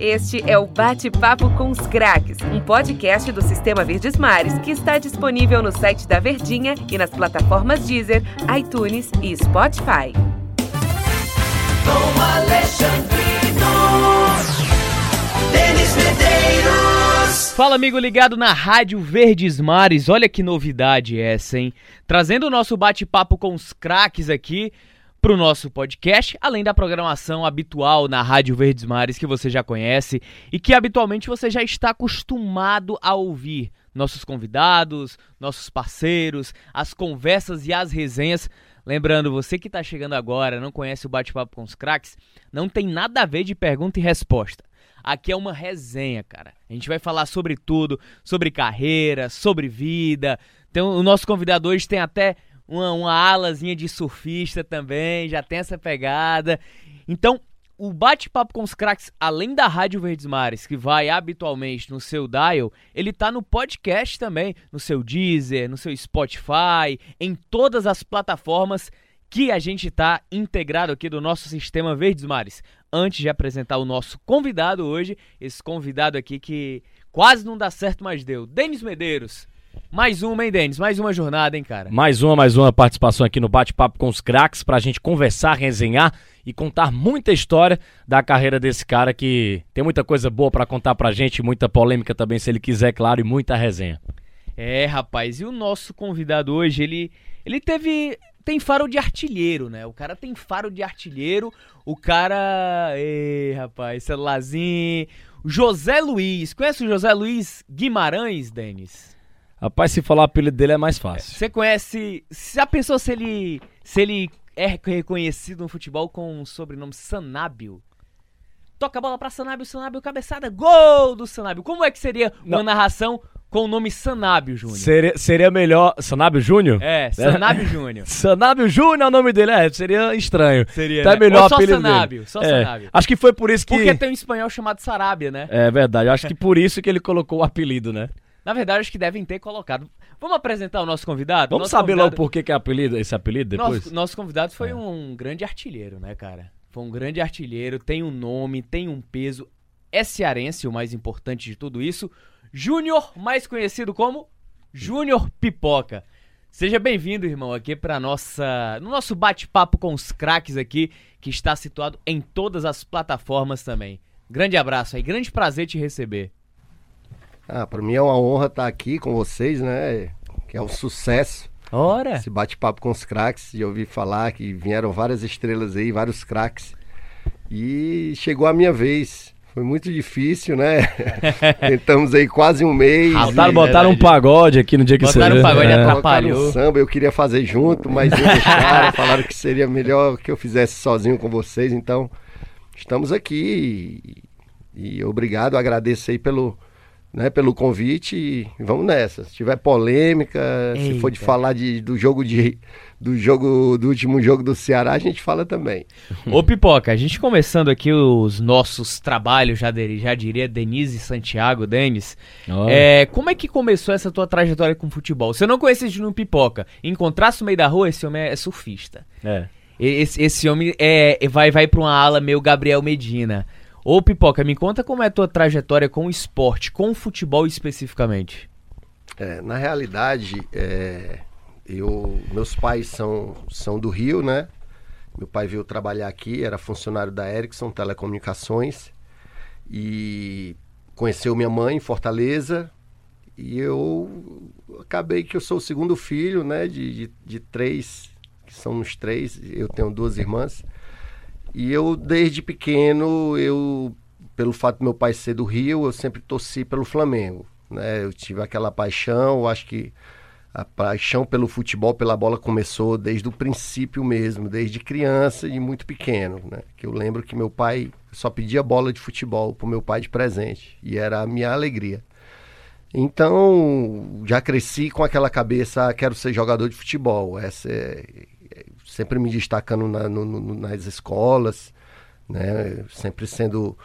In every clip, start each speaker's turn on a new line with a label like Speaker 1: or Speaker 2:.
Speaker 1: Este é o Bate-Papo com os Craques, um podcast do Sistema Verdes Mares que está disponível no site da Verdinha e nas plataformas Deezer, iTunes e Spotify.
Speaker 2: Com Alexandrino, Denis Medeiros.
Speaker 3: Fala amigo ligado na Rádio Verdes Mares, olha que novidade essa, hein? Trazendo o nosso bate-papo com os craques aqui pro nosso podcast, além da programação habitual na Rádio Verdes Mares que você já conhece e que habitualmente você já está acostumado a ouvir. Nossos convidados, nossos parceiros, as conversas e as resenhas. Lembrando, você que está chegando agora, não conhece o bate-papo com os craques, não tem nada a ver de pergunta e resposta. Aqui é uma resenha, cara. A gente vai falar sobre tudo, sobre carreira, sobre vida. Então, o nosso convidado hoje tem até uma, uma alazinha de surfista também, já tem essa pegada. Então, o bate-papo com os craques, além da Rádio Verdes Mares, que vai habitualmente no seu dial, ele tá no podcast também, no seu Deezer, no seu Spotify, em todas as plataformas que a gente tá integrado aqui do nosso sistema Verdes Mares. Antes de apresentar o nosso convidado hoje, esse convidado aqui que quase não dá certo, mas deu, Denis Medeiros. Mais uma, hein, Denis? Mais uma jornada, hein, cara?
Speaker 4: Mais uma, mais uma participação aqui no Bate-Papo com os Craques pra gente conversar, resenhar e contar muita história da carreira desse cara que tem muita coisa boa pra contar pra gente, muita polêmica também, se ele quiser, claro, e muita resenha.
Speaker 3: É, rapaz, e o nosso convidado hoje, ele, ele teve. Tem faro de artilheiro, né? O cara tem faro de artilheiro. O cara. Ei, rapaz, celularzinho. José Luiz. Conhece o José Luiz Guimarães, Denis?
Speaker 4: Rapaz, se falar o apelido dele é mais fácil.
Speaker 3: Você conhece. Já pensou se ele. se ele é reconhecido no futebol com o sobrenome Sanábio? Toca a bola pra Sanábio, Sanábio, cabeçada, gol do Sanábio. Como é que seria uma
Speaker 4: Não.
Speaker 3: narração com o nome Sanábio Júnior?
Speaker 4: Seria, seria melhor. Sanábio Júnior?
Speaker 3: É, Sanábio Júnior.
Speaker 4: Sanábio Júnior é o nome dele, é, seria estranho.
Speaker 3: Seria,
Speaker 4: é
Speaker 3: né?
Speaker 4: melhor
Speaker 3: Ou só Sanábio,
Speaker 4: dele.
Speaker 3: só
Speaker 4: É,
Speaker 3: Sanábio.
Speaker 4: Acho que foi por isso que.
Speaker 3: Porque tem um espanhol chamado Sarabia, né?
Speaker 4: É verdade, acho que por isso que ele colocou o apelido, né?
Speaker 3: Na verdade, acho que devem ter colocado. Vamos apresentar o nosso convidado?
Speaker 4: Vamos
Speaker 3: Nosso
Speaker 4: saber logo
Speaker 3: convidado-
Speaker 4: por que, que é apelido, esse apelido depois?
Speaker 3: Nosso, nosso convidado foi
Speaker 4: É.
Speaker 3: um grande artilheiro, né, cara? Foi um grande artilheiro, tem um nome, tem um peso. É cearense, o mais importante de tudo isso. Júnior, mais conhecido como Júnior Pipoca. Seja bem-vindo, irmão, aqui para nossa, no nosso bate-papo com os craques aqui, que está situado em todas as plataformas também. Grande abraço aí, grande prazer te receber.
Speaker 5: Ah, para mim é uma honra estar aqui com vocês, né? Que é um sucesso.
Speaker 3: Ora!
Speaker 5: Esse bate-papo com os craques. Já ouvi falar que vieram várias estrelas aí, vários craques. E chegou a minha vez. Foi muito difícil, né? Tentamos aí quase um mês.
Speaker 4: Botaram,
Speaker 5: e-
Speaker 4: botaram um pagode aqui no dia que
Speaker 3: Botaram
Speaker 4: você
Speaker 3: um pagode
Speaker 4: é.
Speaker 3: atrapalhou.
Speaker 5: um samba, eu queria fazer junto, mas não deixaram, falaram que seria melhor que eu fizesse sozinho com vocês, então estamos aqui e, e obrigado, agradeço aí pelo, né, pelo convite e vamos nessa. Se tiver polêmica, se for de
Speaker 3: Eita.
Speaker 5: falar de, do jogo de do jogo do último jogo do Ceará, a gente fala também.
Speaker 3: Ô Pipoca, a gente começando aqui os nossos trabalhos, já, de- já diria Denise Santiago, Denis.
Speaker 4: Ó.
Speaker 3: É, como é que começou essa tua trajetória com futebol? Você não conhecia Júnior Pipoca? Encontrasse no meio da rua, esse homem é, surfista.
Speaker 4: É.
Speaker 3: Esse, esse homem é, vai, vai pra uma ala meio Gabriel Medina. Ô Pipoca, me conta como é a tua trajetória com o esporte, com o futebol especificamente.
Speaker 5: É, na realidade, é, eu, meus pais são, são do Rio, né? Meu pai veio trabalhar aqui, era funcionário da Ericsson Telecomunicações e conheceu minha mãe em Fortaleza e eu acabei que eu sou o segundo filho, né? De, de, de três, que são os três, eu tenho duas irmãs. E eu, desde pequeno, eu, pelo fato do meu pai ser do Rio, eu sempre torci pelo Flamengo. Né? Eu tive aquela paixão, eu acho que a paixão pelo futebol, pela bola começou desde o princípio mesmo, desde criança e muito pequeno, né? Que eu lembro que meu pai só pedia bola de futebol pro meu pai de presente e era a minha alegria. Então, já cresci com aquela cabeça, ah, quero ser jogador de futebol. Essa é, sempre me destacando na- no- no- nas escolas, né? Sempre sendo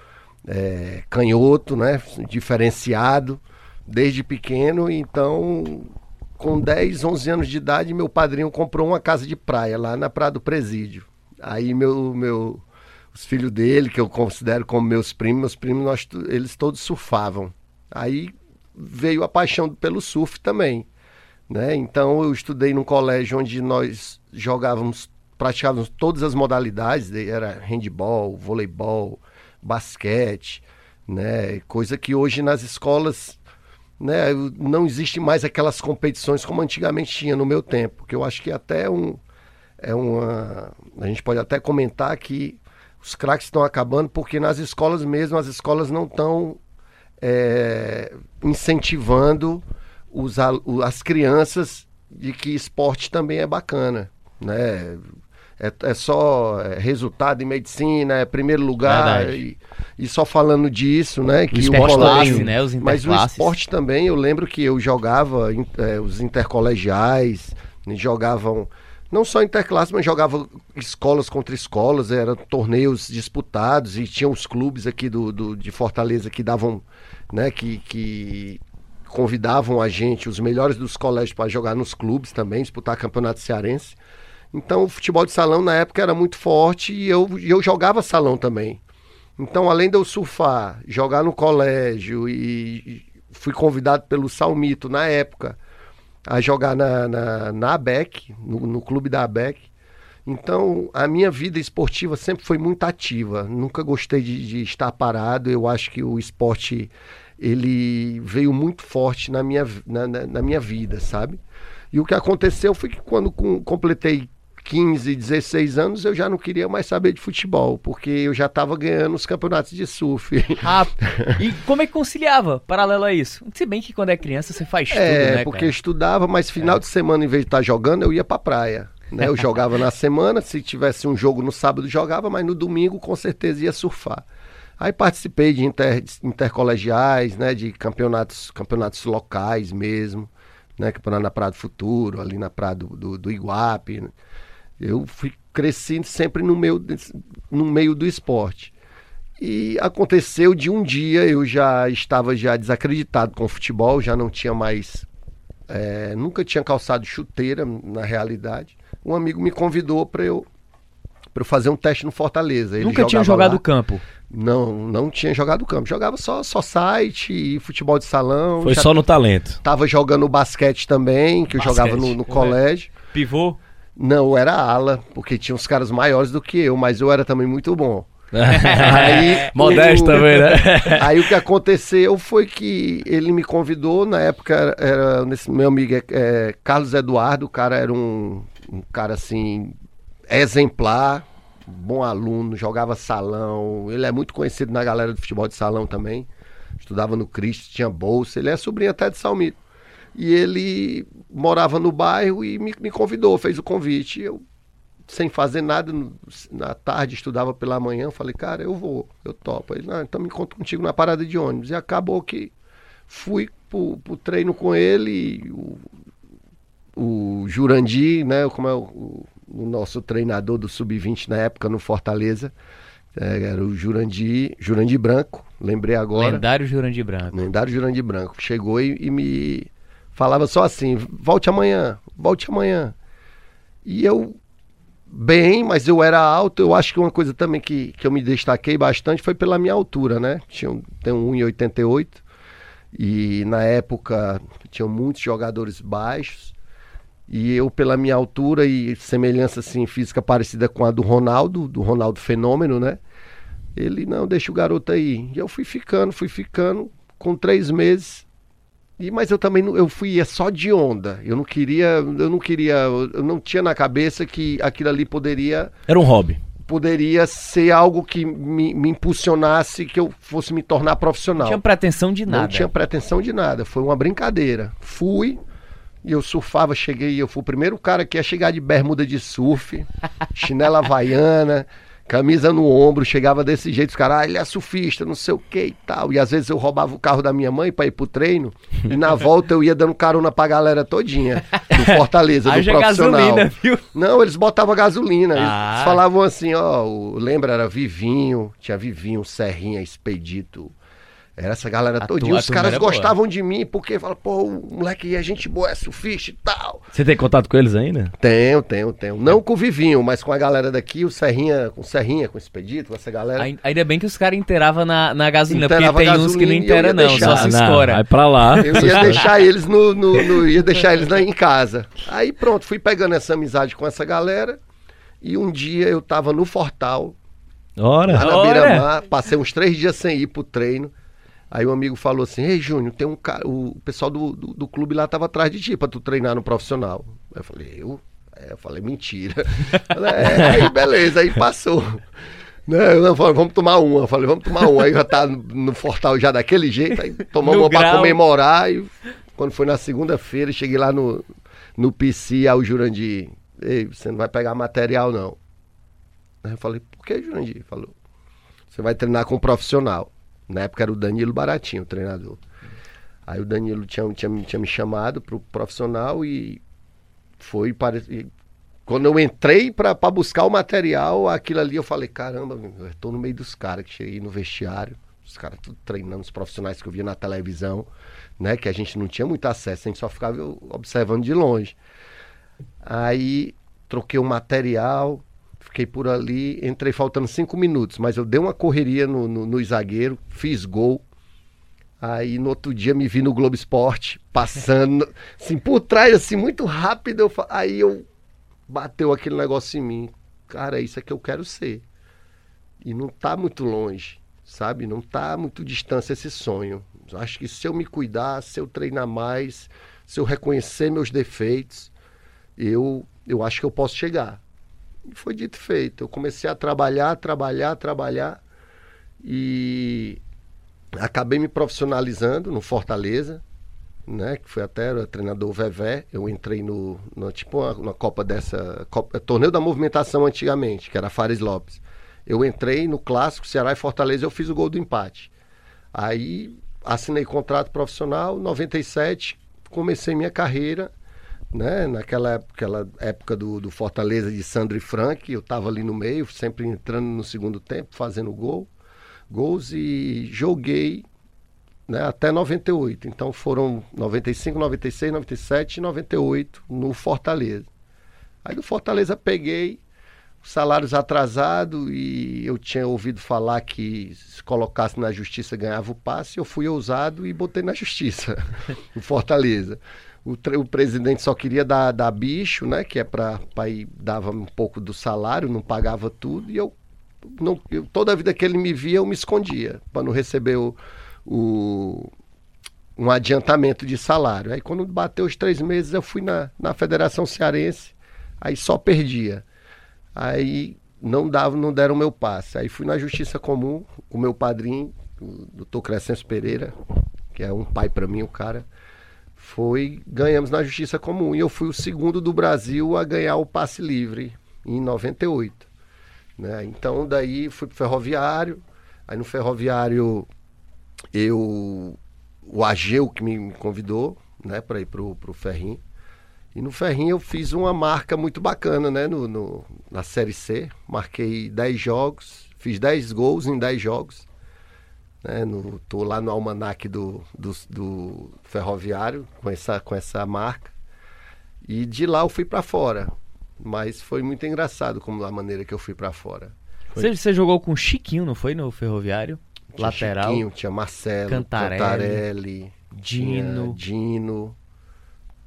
Speaker 5: é, canhoto, né? Diferenciado desde pequeno. Então, com 10, 11 anos de idade, meu padrinho comprou uma casa de praia lá na Praia do Presídio. Aí meu, meu, os filhos dele, que eu considero como meus primos, meus primos, nós, eles todos surfavam. Aí veio a paixão pelo surf também, né? Então eu estudei num colégio onde nós jogávamos, praticávamos todas as modalidades, de- era handball, voleibol, basquete, né? Coisa que hoje nas escolas né, não existe mais aquelas competições como antigamente tinha no meu tempo, que eu acho que até um é uma a gente pode até comentar que os craques estão acabando porque nas escolas mesmo as escolas não estão é, incentivando os, as crianças de que esporte também é bacana, né? É, é só é, resultado em medicina, é primeiro lugar e, e só falando disso, né? Que
Speaker 3: esporte
Speaker 5: colégio-
Speaker 3: classe, né, os
Speaker 5: mas o esporte também, eu lembro que eu jogava eh, os intercolegiais, né, jogavam não só interclasse, mas jogava escolas contra escolas, eram torneios disputados e tinha os clubes aqui do, do- de Fortaleza que davam, né, que, que convidavam a gente, os melhores dos colégios para jogar nos clubes também, disputar campeonato cearense. Então o futebol de salão na época era muito forte e eu, eu jogava salão também. Então, além de eu surfar, jogar no colégio e fui convidado pelo Salmito na época a jogar na, na, na ABEC, no, no clube da ABEC. Então, a minha vida esportiva sempre foi muito ativa. Nunca gostei de, de estar parado. Eu acho que o esporte ele veio muito forte na minha, na, na- na minha vida, sabe? E o que aconteceu foi que quando com- completei 15, 16 anos, eu já não queria mais saber de futebol, porque eu já estava ganhando os campeonatos de surf.
Speaker 3: Ah, e como é que conciliava, paralelo a isso? Se bem que quando é criança você faz tudo,
Speaker 5: É,
Speaker 3: né,
Speaker 5: porque
Speaker 3: cara?
Speaker 5: estudava, mas final de semana, em vez de estar jogando, eu ia pra praia. Né? Eu jogava na semana, se tivesse um jogo no sábado, jogava, mas no domingo, com certeza, ia surfar. Aí participei de inter- intercolegiais, né? De campeonatos, campeonatos locais mesmo, né? Campeonato na Praia do Futuro, ali na Praia do, do, do Iguape. né? Eu fui crescendo sempre no meio, no meio do esporte. E aconteceu de um dia eu já estava já desacreditado com o futebol, já não tinha mais, é, nunca tinha calçado chuteira na realidade. Um amigo me convidou para eu para eu fazer um teste no Fortaleza. Ele
Speaker 3: Nunca tinha jogado
Speaker 5: lá.
Speaker 3: campo.
Speaker 5: Não, não tinha jogado campo. Jogava só só site e futebol de salão.
Speaker 4: Foi
Speaker 5: Já
Speaker 4: só no talento.
Speaker 5: Tava jogando basquete também, que eu
Speaker 4: Basquete,
Speaker 5: jogava no, no
Speaker 4: é.
Speaker 5: colégio.
Speaker 3: Pivô.
Speaker 5: Não, eu era ala, porque tinha uns caras maiores do que eu, mas eu era também muito bom. Aí,
Speaker 4: Modesto
Speaker 5: o-
Speaker 4: também, né?
Speaker 5: Aí o que aconteceu foi que ele me convidou, na época era, nesse meu amigo é, é, Carlos Eduardo, o cara era um, um cara assim, exemplar, bom aluno, jogava salão, ele é muito conhecido na galera do futebol de salão também, estudava no Cristo, tinha bolsa, ele é sobrinho até de Salmito. E ele morava no bairro e me, me convidou, fez o convite. Eu, sem fazer nada, na tarde, estudava pela manhã, eu falei, cara, eu vou, eu topo. Ele, não, então me encontro contigo na parada de ônibus. E acabou que fui pro, pro treino com ele o, o Jurandir, né, como é o, o- o nosso treinador do Sub-20 na época no Fortaleza, é, era o Jurandir, Jurandir Branco, lembrei agora.
Speaker 3: Lendário Jurandir Branco.
Speaker 5: Lendário Jurandir Branco. Chegou e, e me falava só assim: volte amanhã, volte amanhã. E eu, bem, mas eu era alto. Eu acho que uma coisa também que, que eu me destaquei bastante foi pela minha altura, né? Tinha, um- tenho 1,88 e na época tinham muitos jogadores baixos. E eu, pela minha altura e semelhança assim, física parecida com a do Ronaldo, do Ronaldo Fenômeno, né? Ele, não, deixa o garoto aí. E eu fui ficando, fui ficando, com três meses. E, mas eu também não, eu fui ia só de onda. Eu não queria, eu não queria, eu não tinha na cabeça que aquilo ali poderia,
Speaker 4: Era um hobby.
Speaker 5: poderia ser algo que me, me impulsionasse, que eu fosse me tornar profissional.
Speaker 3: Não tinha pretensão de
Speaker 5: Não
Speaker 3: nada.
Speaker 5: tinha pretensão de nada, foi uma brincadeira. Fui, e eu surfava, cheguei, eu fui o primeiro cara que ia chegar de bermuda de surf, chinela havaiana, camisa no ombro, chegava desse jeito, os caras, ah, ele é surfista, não sei o que e tal. E às vezes eu roubava o carro da minha mãe pra ir pro treino, e na volta eu ia dando carona pra galera todinha, do Fortaleza, do profissional.
Speaker 3: gasolina, viu?
Speaker 5: Não, eles botavam gasolina. Eles
Speaker 3: Ah.
Speaker 5: falavam assim, ó, o- lembra, era Vivinho, tinha Vivinho, Serrinha, Expedito. Era essa galera todinha. Os caras
Speaker 3: era boa.
Speaker 5: gostavam de mim, porque falavam, pô, o moleque é gente boa, é surfista e tal.
Speaker 4: Você tem contato com eles ainda?
Speaker 5: Tenho, tenho, tenho. Não com o Vivinho, mas com a galera daqui, o Serrinha, com o Serrinha, com o Expedito, com essa galera.
Speaker 3: Ai- Ainda bem que os caras inteiravam na, na gasolina,
Speaker 5: Inteirava
Speaker 3: porque tem uns que
Speaker 5: gasolina
Speaker 3: não inteira não,
Speaker 5: deixar.
Speaker 3: só se
Speaker 4: Ah,
Speaker 3: escora.
Speaker 4: Vai pra lá.
Speaker 5: Eu ia deixar eles no, no- no- ia deixar eles lá em casa. Aí pronto, fui pegando essa amizade com essa galera. E um dia eu tava no Fortal, lá
Speaker 4: Ora.
Speaker 5: na
Speaker 3: Ora!
Speaker 5: Beira-Mar, passei uns três dias sem ir pro treino. Aí um amigo falou assim: Ei, Júnior, tem um cara. O pessoal do, do, do clube lá tava atrás de ti pra tu treinar no profissional. Aí eu falei, eu? É, eu falei, mentira. Falei, é, aí beleza, aí passou. Né, eu falei, vamos tomar uma. Eu falei, vamos tomar uma. Aí já tá no, Fortal já daquele jeito. Aí tomamos
Speaker 3: No
Speaker 5: uma pra
Speaker 3: grau.
Speaker 5: comemorar. E quando foi na segunda-feira, cheguei lá no, no PC, aí o Jurandir, ei, você não vai pegar material, não. Aí eu falei, por que, Jurandir? Falou, você vai treinar com um profissional. Na época era o Danilo Baratinho, o treinador. Aí o Danilo tinha, tinha, tinha me chamado pro profissional e foi para. Quando eu entrei pra buscar o material, aquilo ali eu falei, caramba, eu no meio dos caras que cheguei no vestiário, os caras tudo treinando, os profissionais que eu via na televisão, né? Que a gente não tinha muito acesso, a gente só ficava observando de longe. Aí troquei o material, fiquei por ali, entrei faltando cinco minutos, mas eu dei uma correria no, no, no zagueiro, fiz gol. Aí no outro dia me vi no Globo Esporte, passando, assim, por trás, assim, muito rápido. Eu, aí eu bateu aquele negócio em mim. Cara, isso é que eu quero ser. E não tá muito longe, sabe? Não tá muito distância esse sonho. Acho que se eu me cuidar, se eu treinar mais, se eu reconhecer meus defeitos, eu, eu acho que eu posso chegar. E foi dito e feito. Eu comecei a trabalhar, trabalhar, trabalhar. E acabei me profissionalizando no Fortaleza, né? Que foi até o treinador Vevé. Eu entrei no, no tipo uma, uma Copa dessa. Copa, torneio da movimentação antigamente, que era Fares Lopes. Eu entrei no clássico Ceará e Fortaleza, eu fiz o gol do empate. Aí assinei contrato profissional, 97, comecei minha carreira, né? Naquela época, época do, do Fortaleza de Sandro e Frank, eu estava ali no meio, sempre entrando no segundo tempo, fazendo gol, gols e joguei né, até 98. Então foram 95, 96, 97 e 98 no Fortaleza. Aí do Fortaleza peguei salários atrasados e eu tinha ouvido falar que se colocasse na justiça ganhava o passe. Eu fui ousado e botei na justiça, no Fortaleza. O, o presidente só queria dar, dar bicho, né? Que é para ir, dava um pouco do salário, não pagava tudo. E eu, não, eu toda a vida que ele me via, eu me escondia, para não receber o, o- um adiantamento de salário. Aí quando bateu os três meses, eu fui na, na Federação Cearense, aí só perdia. Aí não dava, não deram o meu passe. Aí fui na Justiça Comum, com o meu padrinho, o doutor Crescencio Pereira, que é um pai para mim, o cara. Foi, ganhamos na Justiça Comum. E eu fui o segundo do Brasil a ganhar o passe livre em 98. Né? Então daí fui pro ferroviário. Aí no ferroviário eu o Ageu que me convidou, né, para ir pro, pro Ferrinho. E no Ferrinho eu fiz uma marca muito bacana, né, no, no- na Série C. Marquei 10 jogos, fiz 10 gols em 10 jogos. Né, no, tô lá no almanac do, do, do Ferroviário com essa, com essa marca. E de lá eu fui para fora. Mas foi muito engraçado como a maneira que eu fui para fora.
Speaker 3: Você, você jogou com o Chiquinho, não foi? No Ferroviário?
Speaker 5: Tinha
Speaker 3: Lateral.
Speaker 5: Chiquinho, tinha Marcelo,
Speaker 3: Cantarelli,
Speaker 5: Cantarelli,
Speaker 3: Dino.
Speaker 5: Dino.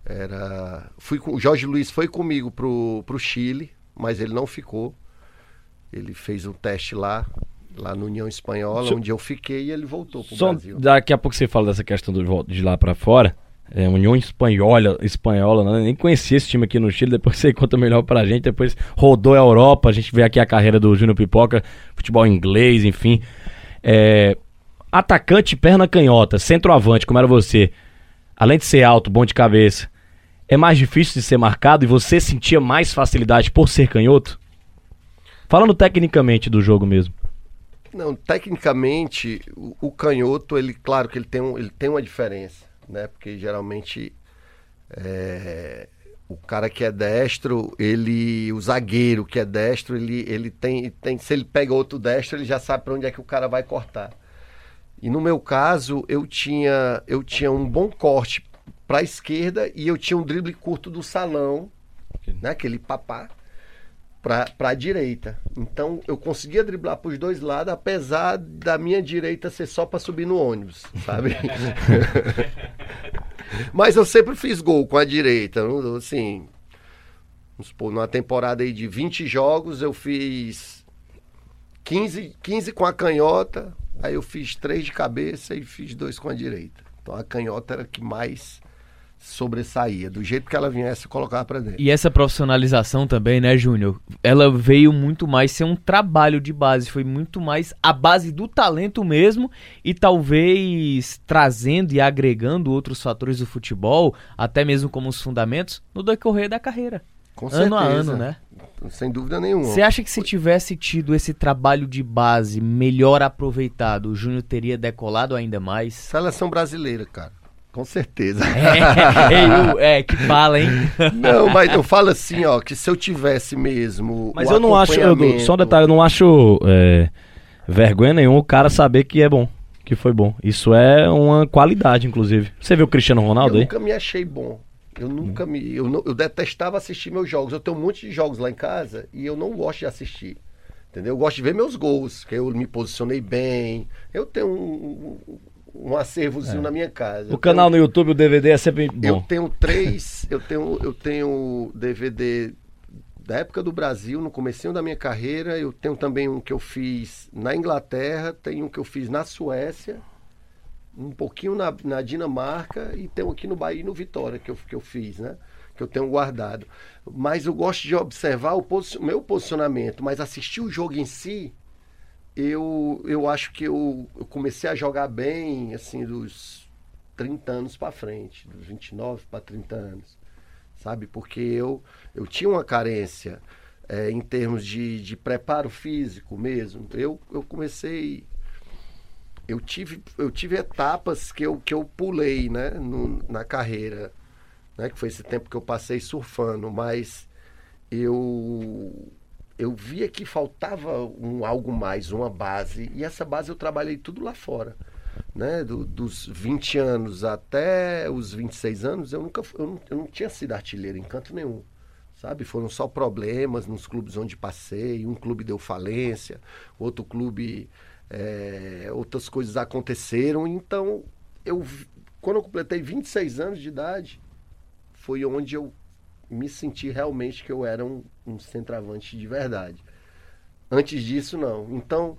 Speaker 5: Era. Fui com... O Jorge Luiz foi comigo pro, pro Chile, mas ele não ficou. Ele fez um teste lá, lá na União Espanhola, onde eu fiquei e ele voltou pro
Speaker 4: Só
Speaker 5: Brasil.
Speaker 4: daqui a pouco você fala dessa questão do de lá pra fora. É, União Espanhola, espanhola, né? nem conhecia esse time aqui no Chile, depois você conta melhor pra gente, depois rodou a Europa, a gente vê aqui a carreira do Júnior Pipoca, futebol inglês, enfim. É, atacante, perna canhota, centroavante, como era você, além de ser alto, bom de cabeça, é mais difícil de ser marcado e você sentia mais facilidade por ser canhoto? Falando tecnicamente do jogo mesmo.
Speaker 5: Não, tecnicamente, o, o canhoto, ele, claro que ele tem, um, ele tem uma diferença, né? Porque geralmente é, o cara que é destro, ele, o zagueiro que é destro, ele, ele tem, tem, se ele pega outro destro, ele já sabe para onde é que o cara vai cortar. E no meu caso, eu tinha, eu tinha um bom corte pra esquerda e eu tinha um drible curto do salão, né? Aquele papá. Pra, pra direita. Então eu conseguia driblar pros dois lados, apesar da minha direita ser só pra subir no ônibus, sabe? Mas eu sempre fiz gol com a direita. Assim, vamos supor, numa temporada aí de 20 jogos, eu fiz 15, 15 com a canhota, aí eu fiz três de cabeça e fiz dois com a direita. Então a canhota era a que mais sobressaía. Do jeito que ela viesse, eu colocava pra dentro.
Speaker 3: E essa profissionalização também, né, Júnior? Ela veio muito mais ser um trabalho de base, foi muito mais a base do talento mesmo e talvez trazendo e agregando outros fatores do futebol, até mesmo como os fundamentos, no decorrer da carreira.
Speaker 5: Com
Speaker 3: ano a ano, né?
Speaker 5: Sem dúvida nenhuma.
Speaker 3: Você acha que se tivesse tido esse trabalho de base melhor aproveitado, o Júnior teria decolado ainda mais?
Speaker 5: Seleção brasileira, cara. Com certeza.
Speaker 3: É, o- é, que fala, hein?
Speaker 5: Não, mas eu falo assim, ó, que se eu tivesse mesmo.
Speaker 4: Mas eu não acho, eu- só um detalhe, eu não acho é, vergonha nenhuma o cara saber que é bom, que foi bom. Isso é uma qualidade, inclusive. Você viu o Cristiano Ronaldo
Speaker 5: Eu
Speaker 4: aí?
Speaker 5: nunca me achei bom. Eu nunca me. Eu, eu detestava assistir meus jogos. Eu tenho um monte de jogos lá em casa e eu não gosto de assistir. Entendeu? Eu gosto de ver meus gols, que eu me posicionei bem. Eu tenho um, um, um acervozinho na minha casa.
Speaker 4: É. O
Speaker 5: Eu
Speaker 4: canal
Speaker 5: tenho-
Speaker 4: no YouTube, o DVD é sempre
Speaker 5: Eu
Speaker 4: bom.
Speaker 5: tenho três. eu tenho eu tenho DVD da época do Brasil, no comecinho da minha carreira. Eu tenho também um que eu fiz na Inglaterra, tem um que eu fiz na Suécia, um pouquinho na, na Dinamarca e tem um aqui no Bahia e no Vitória que eu, que eu fiz, né? Que eu tenho guardado. Mas eu gosto de observar o posi- meu posicionamento, mas assistir o jogo em si, eu, eu acho que eu, eu comecei a jogar bem, assim, dos 30 anos para frente, dos 29 para 30 anos, sabe? Porque eu, eu tinha uma carência é, em termos de, de preparo físico mesmo. Eu, eu comecei. Eu tive, eu tive etapas que eu, que eu pulei né, no- na carreira, né, que foi esse tempo que eu passei surfando, mas eu eu via que faltava um algo mais, uma base, e essa base eu trabalhei tudo lá fora. Né? Do- dos 20 anos até os 26 anos, eu nunca eu não, eu não tinha sido artilheiro em canto nenhum. Sabe? Foram só problemas nos clubes onde passei. Um clube deu falência, outro clube. é, outras coisas aconteceram. Então, eu, quando eu completei 26 anos de idade, foi onde eu me senti realmente que eu era um, um centroavante de verdade. Antes disso, não. Então,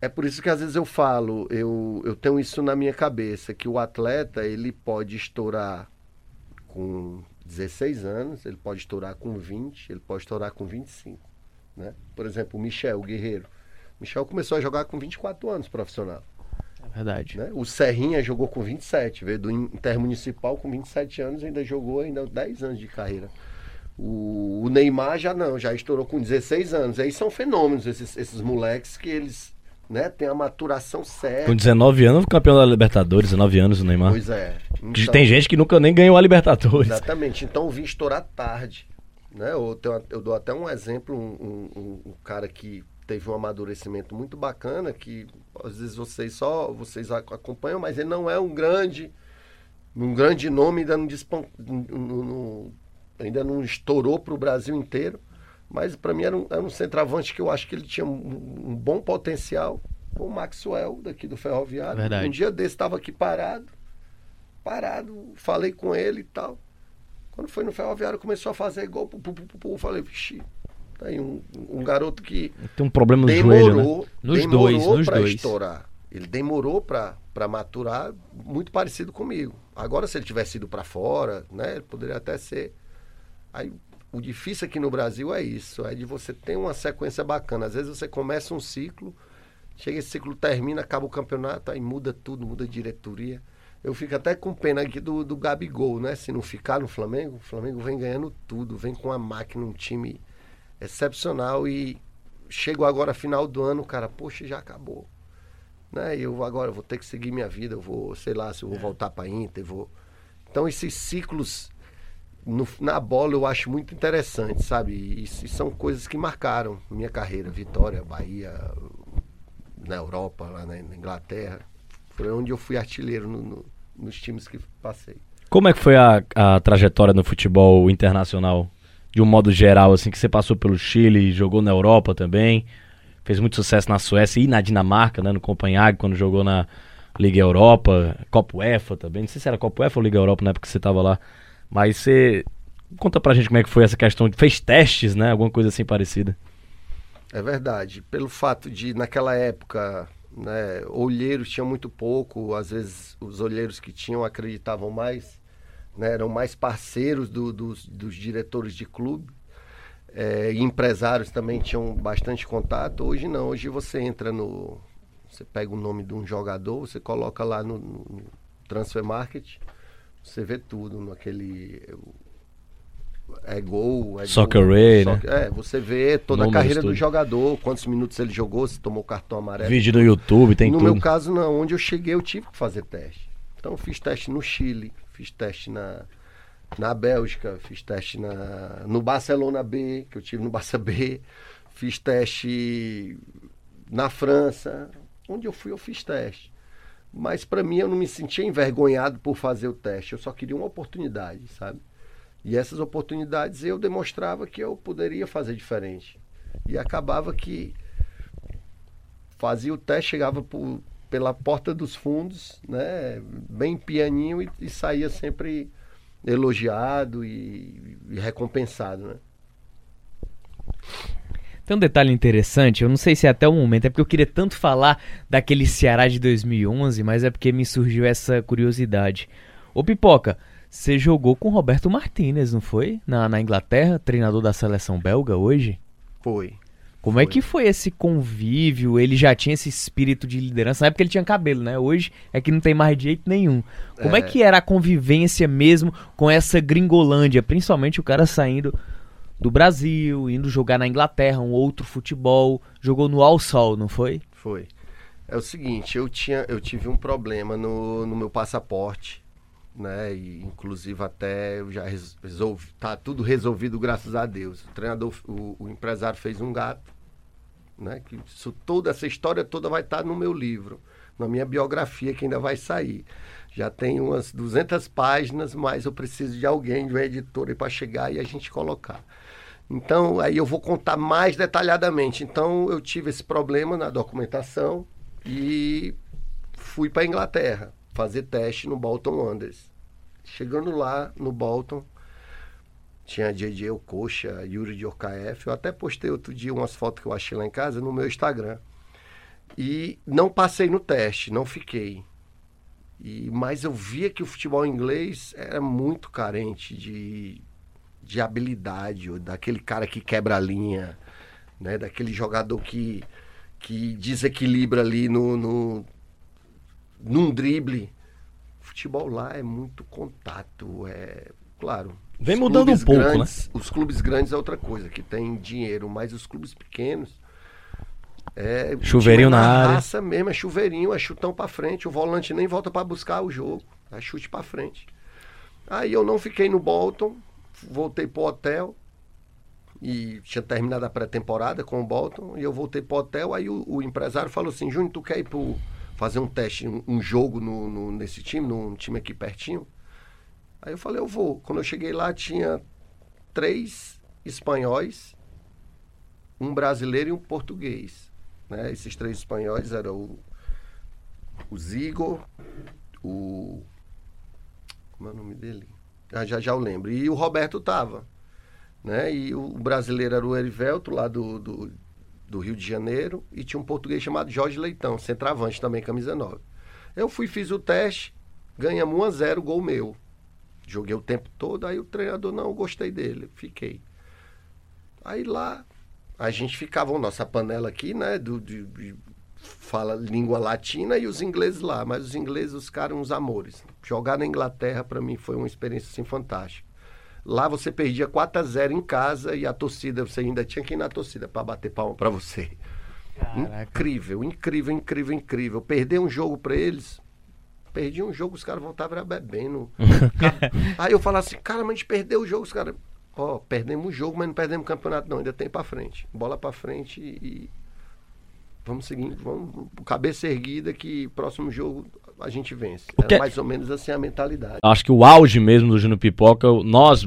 Speaker 5: é por isso que às vezes eu falo, eu, eu tenho isso na minha cabeça, que o atleta, ele pode estourar com 16 anos, ele pode estourar com 20, ele pode estourar com 25. Né? Por exemplo, o Michel, o Guerreiro. Michel começou a jogar com 24 anos profissional.
Speaker 3: É verdade.
Speaker 5: Né? O Serrinha jogou com 27, veio do Intermunicipal com 27 anos, ainda jogou ainda 10 anos de carreira. O, o Neymar já não, já estourou com 16 anos. Aí são fenômenos esses, esses moleques que eles né, têm a maturação certa.
Speaker 4: Com 19 anos, campeão da Libertadores, 19 anos o Neymar.
Speaker 5: Pois é. Então-
Speaker 4: Tem gente que nunca nem ganhou a Libertadores.
Speaker 5: Exatamente. Então vim estourar tarde. Né? Eu, tenho- eu dou até um exemplo, um, um- um cara que teve um amadurecimento muito bacana, que às vezes vocês só vocês acompanham, mas ele não é um grande, um grande nome, ainda não, despan- não- não- ainda não estourou para o Brasil inteiro. Mas para mim era um, era um centroavante que eu acho que ele tinha um, um bom potencial. O Maxwell, daqui do Ferroviário.
Speaker 3: Verdade.
Speaker 5: Um dia desse estava aqui parado, parado, falei com ele e tal. Quando foi no ferroviário, começou a fazer gol. Pu, pu, pu, pu, falei, vixi, tá aí um, um garoto que
Speaker 4: Tem um problema no joelho, né?
Speaker 5: demorou,
Speaker 3: Nos
Speaker 5: demorou
Speaker 3: dois, nos
Speaker 5: pra
Speaker 3: dois.
Speaker 5: estourar. Ele demorou pra maturar, muito parecido comigo. Agora, se ele tivesse ido pra fora, né, ele poderia até ser. Aí, o difícil aqui no Brasil é isso, é de você ter uma sequência bacana. Às vezes você começa um ciclo, chega esse ciclo, termina, acaba o campeonato, aí muda tudo, muda a diretoria. Eu fico até com pena aqui do, do Gabigol, né? Se não ficar no Flamengo, o Flamengo vem ganhando tudo, vem com uma máquina, um time excepcional e chegou agora final do ano, cara, poxa, já acabou. Né? Eu agora vou ter que seguir minha vida, eu vou, sei lá, se eu vou voltar para Inter, vou. Então esses ciclos no- na bola eu acho muito interessante, sabe? E, e são coisas que marcaram minha carreira, Vitória, Bahia, na Europa, lá na, na Inglaterra. Foi onde eu fui artilheiro no- no- nos times que passei.
Speaker 4: Como é que foi a, a trajetória no futebol internacional? De um modo geral, assim, que você passou pelo Chile, jogou na Europa também, fez muito sucesso na Suécia e na Dinamarca, né? No Copenhague, quando jogou na Liga Europa, Copa UEFA também. Não sei se era Copa UEFA ou Liga Europa na época que você estava lá. Mas você. Conta pra gente como é que foi essa questão. Fez testes, né? Alguma coisa assim parecida.
Speaker 5: É verdade. Pelo fato de, naquela época, né, olheiros tinham muito pouco, às vezes os olheiros que tinham acreditavam mais, né, eram mais parceiros do, dos, dos diretores de clube. É, e empresários também tinham bastante contato. Hoje não, hoje você entra no. Você pega o nome de um jogador, você coloca lá no, no Transfer Market, você vê tudo naquele. É gol, é
Speaker 4: Soccer
Speaker 5: gol,
Speaker 4: Ray, né?
Speaker 5: soccer- É, você vê toda a carreira do
Speaker 4: tudo.
Speaker 5: jogador, quantos minutos ele jogou, se tomou cartão amarelo.
Speaker 4: Vídeo no YouTube, tem
Speaker 5: no
Speaker 4: tudo.
Speaker 5: meu caso, não. Onde eu cheguei, eu tive que fazer teste. Então, eu fiz teste no Chile, fiz teste na, na Bélgica, fiz teste na, no Barcelona B, que eu tive no Barça B, fiz teste na França. Onde eu fui, eu fiz teste. Mas, para mim, eu não me sentia envergonhado por fazer o teste. Eu só queria uma oportunidade, sabe? E essas oportunidades eu demonstrava que eu poderia fazer diferente. E acabava que fazia o teste, chegava por, pela porta dos fundos, né, bem pianinho e, e saía sempre elogiado e, e recompensado, né?
Speaker 3: Tem um detalhe interessante, eu não sei se é até o momento, é porque eu queria tanto falar daquele Ceará de 2011, mas é porque me surgiu essa curiosidade. Ô Pipoca, você jogou com Roberto Martinez, não foi? Na, na Inglaterra, treinador da seleção belga hoje?
Speaker 5: Foi.
Speaker 3: Como é
Speaker 5: Foi.
Speaker 3: que foi esse convívio? Ele já tinha esse espírito de liderança. Na época ele tinha cabelo, né? Hoje é que não tem mais jeito nenhum. Como é,
Speaker 5: É.
Speaker 3: que era a convivência mesmo com essa gringolândia? Principalmente o cara saindo do Brasil, indo jogar na Inglaterra, um outro futebol. Jogou no Al Sol, não foi?
Speaker 5: Foi. É o seguinte, eu tinha, eu tive um problema no, no meu passaporte, né? E inclusive até eu já res- resolvi, tá tudo resolvido graças a Deus. O treinador, o, o empresário fez um gato, né? Que isso, toda essa história toda vai estar no meu livro, na minha biografia que ainda vai sair. Já tem umas 200 páginas, mas eu preciso de alguém, de uma editora para chegar e a gente colocar. Então, aí eu vou contar mais detalhadamente. Então, eu tive esse problema na documentação e fui para Inglaterra fazer teste no Bolton Wanderers. Chegando lá no Bolton, tinha JJ Okocha, Yuri de Okaef. Eu até postei outro dia umas fotos que eu achei lá em casa no meu Instagram. E não passei no teste, não fiquei. E, mas eu via que o futebol inglês era muito carente de, de habilidade, ou daquele cara que quebra a linha, né? daquele jogador que, que desequilibra ali no, no, num drible. Futebol lá é muito contato, é claro.
Speaker 4: Vem mudando um pouco, né?
Speaker 5: grandes- Os clubes grandes é outra coisa, que tem dinheiro, mas os clubes pequenos é
Speaker 4: Chuveirinho
Speaker 5: é
Speaker 4: na área.
Speaker 5: raça mesmo, é chuveirinho, é chutão pra frente, o volante nem volta pra buscar o jogo, é chute pra frente. Aí eu não fiquei no Bolton, voltei pro hotel e tinha terminado a pré-temporada com o Bolton e eu voltei pro hotel, aí o, o empresário falou assim, Júnior, tu quer ir pro, fazer um teste, um, um jogo no, no- nesse time, num time aqui pertinho? Aí eu falei, eu vou. Quando eu cheguei lá, tinha três espanhóis, um brasileiro e um português. Né? Esses três espanhóis eram o, o Zigo, o. Como é o nome dele? Já já eu lembro. E o Roberto tava. Né? E o brasileiro era o Erivelto, lá do, do, do Rio de Janeiro, e tinha um português chamado Jorge Leitão, centroavante também, camisa 9. Eu fui, fiz o teste, ganhamos 1 a 0 gol meu. Joguei o tempo todo, aí o treinador, não, gostei dele, fiquei. Aí lá, a gente ficava, nossa panela aqui, né, do, de, de- fala língua latina e os ingleses lá, mas os ingleses, os caras, uns amores. Jogar na Inglaterra, para mim, foi uma experiência, assim, fantástica. Lá você perdia 4 a 0 em casa e a torcida, você ainda tinha que ir na torcida para bater palma para você. Incrível, incrível, incrível, incrível. Perder um jogo para eles, perdi um jogo, os caras voltavam bebendo. Aí eu falava assim, cara, mas a gente perdeu o jogo, os caras. Ó, perdemos o jogo, mas não perdemos o campeonato, não. Ainda tem pra frente. Bola pra frente e. Vamos seguir, vamos cabeça erguida que próximo jogo a gente vence.
Speaker 4: O
Speaker 5: Era
Speaker 4: que-
Speaker 5: mais ou menos assim a mentalidade.
Speaker 4: Acho que o auge mesmo do Júnior Pipoca, nós,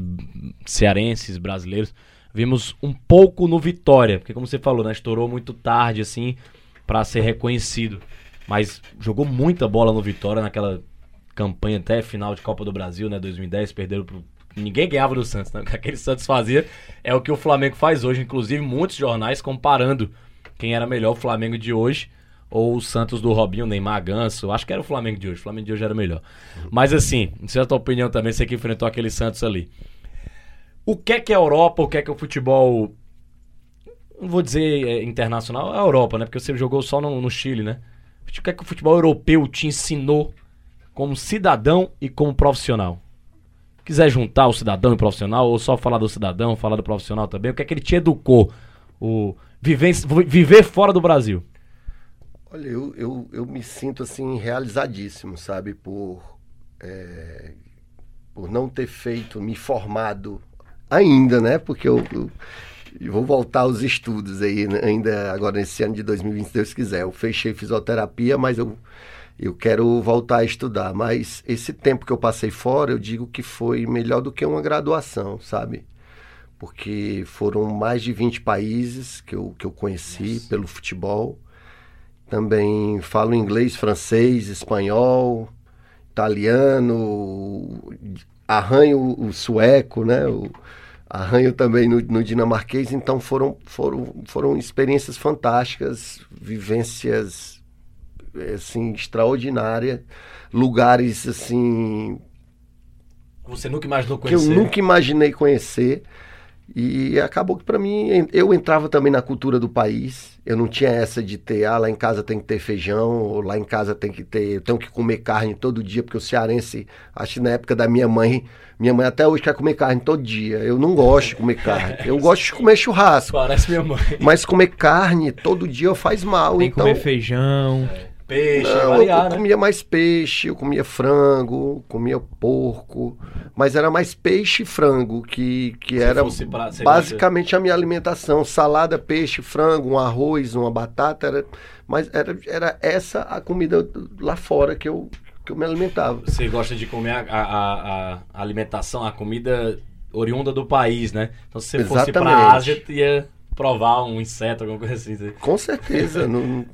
Speaker 4: cearenses, brasileiros, vimos um pouco no Vitória. Porque, como você falou, né? Estourou muito tarde, assim, pra ser reconhecido. Mas jogou muita bola no Vitória naquela campanha até final de Copa do Brasil, né? 2010, perderam pro. Ninguém ganhava do Santos, né? O que aquele Santos fazia é o que o Flamengo faz hoje. Inclusive, muitos jornais comparando quem era melhor, o Flamengo de hoje ou o Santos do Robinho, Neymar, Ganso. Acho que era o Flamengo de hoje. O Flamengo de hoje era melhor. Mas assim, não sei a tua opinião também, você que enfrentou aquele Santos ali. O que é que a Europa, o que é que o futebol. Não vou dizer é, internacional, é a Europa, né? Porque você jogou só no, no Chile, né? O que é que o futebol europeu te ensinou como cidadão e como profissional? Quiser juntar o cidadão e o profissional, ou só falar do cidadão, falar do profissional também, o que é que ele te educou? O viver, viver fora do Brasil.
Speaker 5: Olha, eu, eu, eu me sinto assim realizadíssimo, sabe, por, é, por não ter feito, me formado ainda, né? Porque eu, eu, eu vou voltar aos estudos aí, né, ainda agora nesse ano de 2020, se Deus quiser. Eu fechei fisioterapia, mas eu, eu quero voltar a estudar. Mas esse tempo que eu passei fora, eu digo que foi melhor do que uma graduação, sabe? Porque foram mais de 20 países que eu, que eu conheci pelo futebol. Também falo inglês, francês, espanhol, italiano, arranho o sueco, né? O, arranho também no, no dinamarquês. Então foram, foram, foram experiências fantásticas, vivências assim extraordinárias, lugares assim
Speaker 4: Você nunca imaginou
Speaker 5: que eu
Speaker 4: conhecer?
Speaker 5: nunca imaginei conhecer. E acabou que para mim, eu entrava também na cultura do país. Eu não tinha essa de ter, ah, lá em casa tem que ter feijão, ou lá em casa tem que ter, eu tenho que comer carne todo dia, porque o cearense, acho que na época da minha mãe, minha mãe até hoje quer comer carne todo dia. Eu não gosto de comer carne. Eu gosto de comer churrasco.
Speaker 4: Parece minha mãe.
Speaker 5: Mas comer carne todo dia faz mal.
Speaker 3: Tem que
Speaker 5: então,
Speaker 3: comer feijão.
Speaker 4: Peixe,
Speaker 5: não,
Speaker 4: variar,
Speaker 5: eu
Speaker 4: né?
Speaker 5: comia mais peixe, eu comia frango, comia porco, mas era mais peixe e frango, que, que
Speaker 4: Se
Speaker 5: era
Speaker 4: pra- você
Speaker 5: basicamente a minha alimentação. Salada, peixe, frango, um arroz, uma batata, era, mas era, era essa a comida lá fora que eu, que eu me alimentava.
Speaker 4: Você gosta de comer a, a- a- a alimentação, a comida oriunda do país, né? Então se você fosse pra
Speaker 5: Exatamente.
Speaker 4: Ásia, ia provar um inseto, alguma coisa assim.
Speaker 5: Com certeza. não,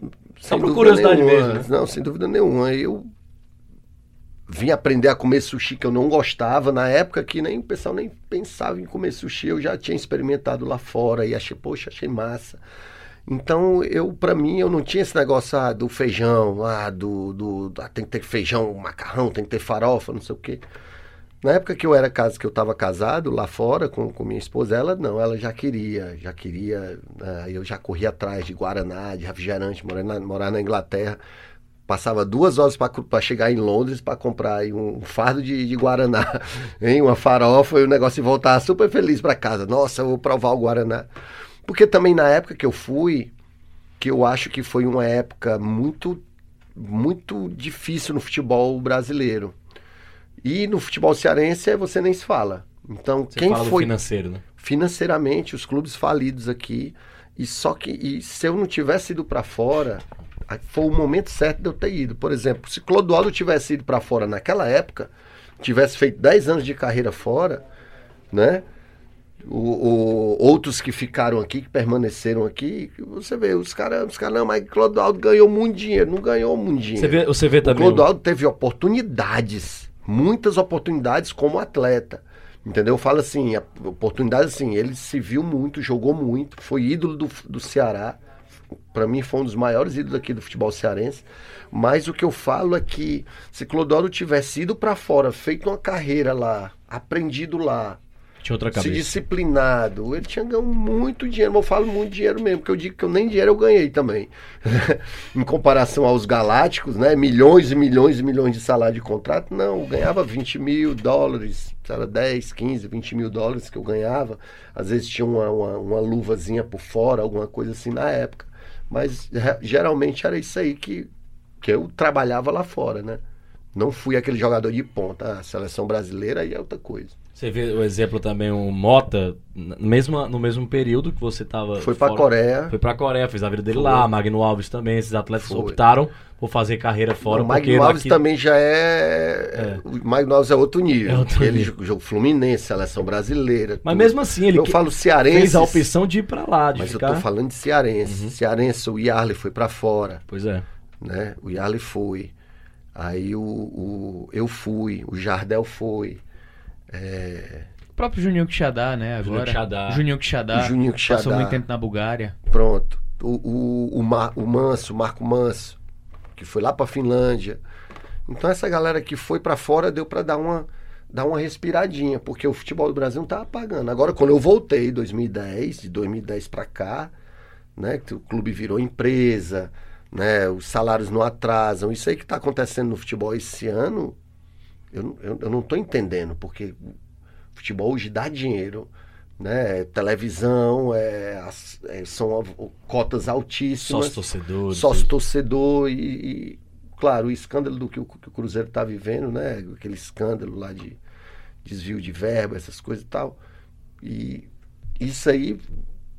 Speaker 4: Só por curiosidade
Speaker 5: nenhuma.
Speaker 4: mesmo, né?
Speaker 5: Não, sem dúvida nenhuma. Eu vim aprender a comer sushi que eu não gostava. Na época que nem o pessoal nem pensava em comer sushi, eu já tinha experimentado lá fora e achei, poxa, achei massa. Então, eu, para mim, eu não tinha esse negócio ah, do feijão, ah, do, do ah, tem que ter feijão, macarrão, tem que ter farofa, não sei o quê. Na época que eu era casa, que eu estava casado lá fora com, com minha esposa, ela não, ela já queria, já queria, ah, eu já corria atrás de guaraná, de refrigerante, morar na, morar na Inglaterra, passava duas horas para chegar em Londres para comprar aí um fardo de, de guaraná, hein, uma farofa e o negócio e voltar super feliz para casa. Nossa, eu vou provar o guaraná, porque também na época que eu fui, que eu acho que foi uma época muito, muito difícil no futebol brasileiro. E no futebol cearense você nem se fala. Então,
Speaker 4: Você
Speaker 5: quem
Speaker 4: fala
Speaker 5: foi
Speaker 4: financeiro, né?
Speaker 5: financeiramente os clubes falidos aqui e só que e se eu não tivesse ido para fora, foi o momento certo de eu ter ido. Por exemplo, se Clodoaldo tivesse ido para fora naquela época, tivesse feito 10 anos de carreira fora, né? O, o- outros que ficaram aqui, que permaneceram aqui, você vê, os caras, os caras, não, mas Clodoaldo ganhou muito dinheiro, não ganhou muito dinheiro.
Speaker 4: Você vê, você vê
Speaker 5: O
Speaker 4: também.
Speaker 5: Clodoaldo teve oportunidades, muitas oportunidades como atleta. Entendeu? Eu falo assim, oportunidades assim, ele se viu muito, jogou muito, foi ídolo do, do Ceará. Para mim foi um dos maiores ídolos aqui do futebol cearense. Mas o que eu falo é que se Clodoaldo tivesse ido para fora, feito uma carreira lá, aprendido lá,
Speaker 4: Tinha outra
Speaker 5: se
Speaker 4: cabeça.
Speaker 5: disciplinado, ele tinha ganho muito dinheiro, mas eu falo muito dinheiro mesmo, porque eu digo que eu nem dinheiro eu ganhei também. em comparação aos galácticos, né? Milhões e milhões e milhões de salário de contrato, não, eu ganhava 20 mil dólares, era 10, 15, 20 mil dólares que eu ganhava. Às vezes tinha uma, uma, uma luvazinha por fora, alguma coisa assim na época. Mas geralmente era isso aí que, que eu trabalhava lá fora, né? Não fui aquele jogador de ponta. A seleção brasileira aí é outra coisa.
Speaker 4: Você vê o exemplo também, o Mota, mesmo, no mesmo período que você tava.
Speaker 5: Foi pra
Speaker 4: fora-
Speaker 5: Coreia.
Speaker 4: Foi pra Coreia, fez a vida dele
Speaker 5: Foi.
Speaker 4: lá, Magno Alves também, esses atletas
Speaker 5: Foi.
Speaker 4: optaram por fazer carreira fora.
Speaker 5: o Magno Alves
Speaker 4: aqui-
Speaker 5: também já é. O Magno Alves é outro nível.
Speaker 4: É outro
Speaker 5: ele
Speaker 4: nível.
Speaker 5: jogou Fluminense, seleção brasileira.
Speaker 4: Mas
Speaker 5: tudo.
Speaker 4: mesmo assim, ele
Speaker 5: Eu
Speaker 4: que-
Speaker 5: falo cearense.
Speaker 4: fez a opção de ir pra lá,
Speaker 5: Mas
Speaker 4: ficar...
Speaker 5: eu tô falando de cearense. Cearense, o Yarley foi pra fora.
Speaker 4: Pois é.
Speaker 5: né? O Yarley foi. Aí o, o- eu fui, o Jardel foi. É,
Speaker 3: O próprio Juninho Quixadá, né? Agora.
Speaker 4: Juninho Quixadá.
Speaker 3: Juninho Quixadá.
Speaker 5: Juninho
Speaker 3: Passou muito tempo na Bulgária.
Speaker 5: pronto. O, o, o, Mar- o Manso, o Marco Manso, que foi lá pra Finlândia. Então essa galera que foi pra fora deu pra dar uma, dar uma respiradinha, porque o futebol do Brasil não tava pagando. Agora, quando eu voltei em 2010, de 2010 pra cá, né, que o clube virou empresa, né, os salários não atrasam. Isso aí que está acontecendo no futebol esse ano, eu, não- eu, eu não estou entendendo, porque futebol hoje dá dinheiro. Né, televisão, é, é, são cotas altíssimas.
Speaker 4: Sócio torcedor.
Speaker 5: Sócio torcedor e, e, claro, o escândalo do que o, que o Cruzeiro está vivendo, né? Aquele escândalo lá de desvio de verba, essas coisas e tal. E isso aí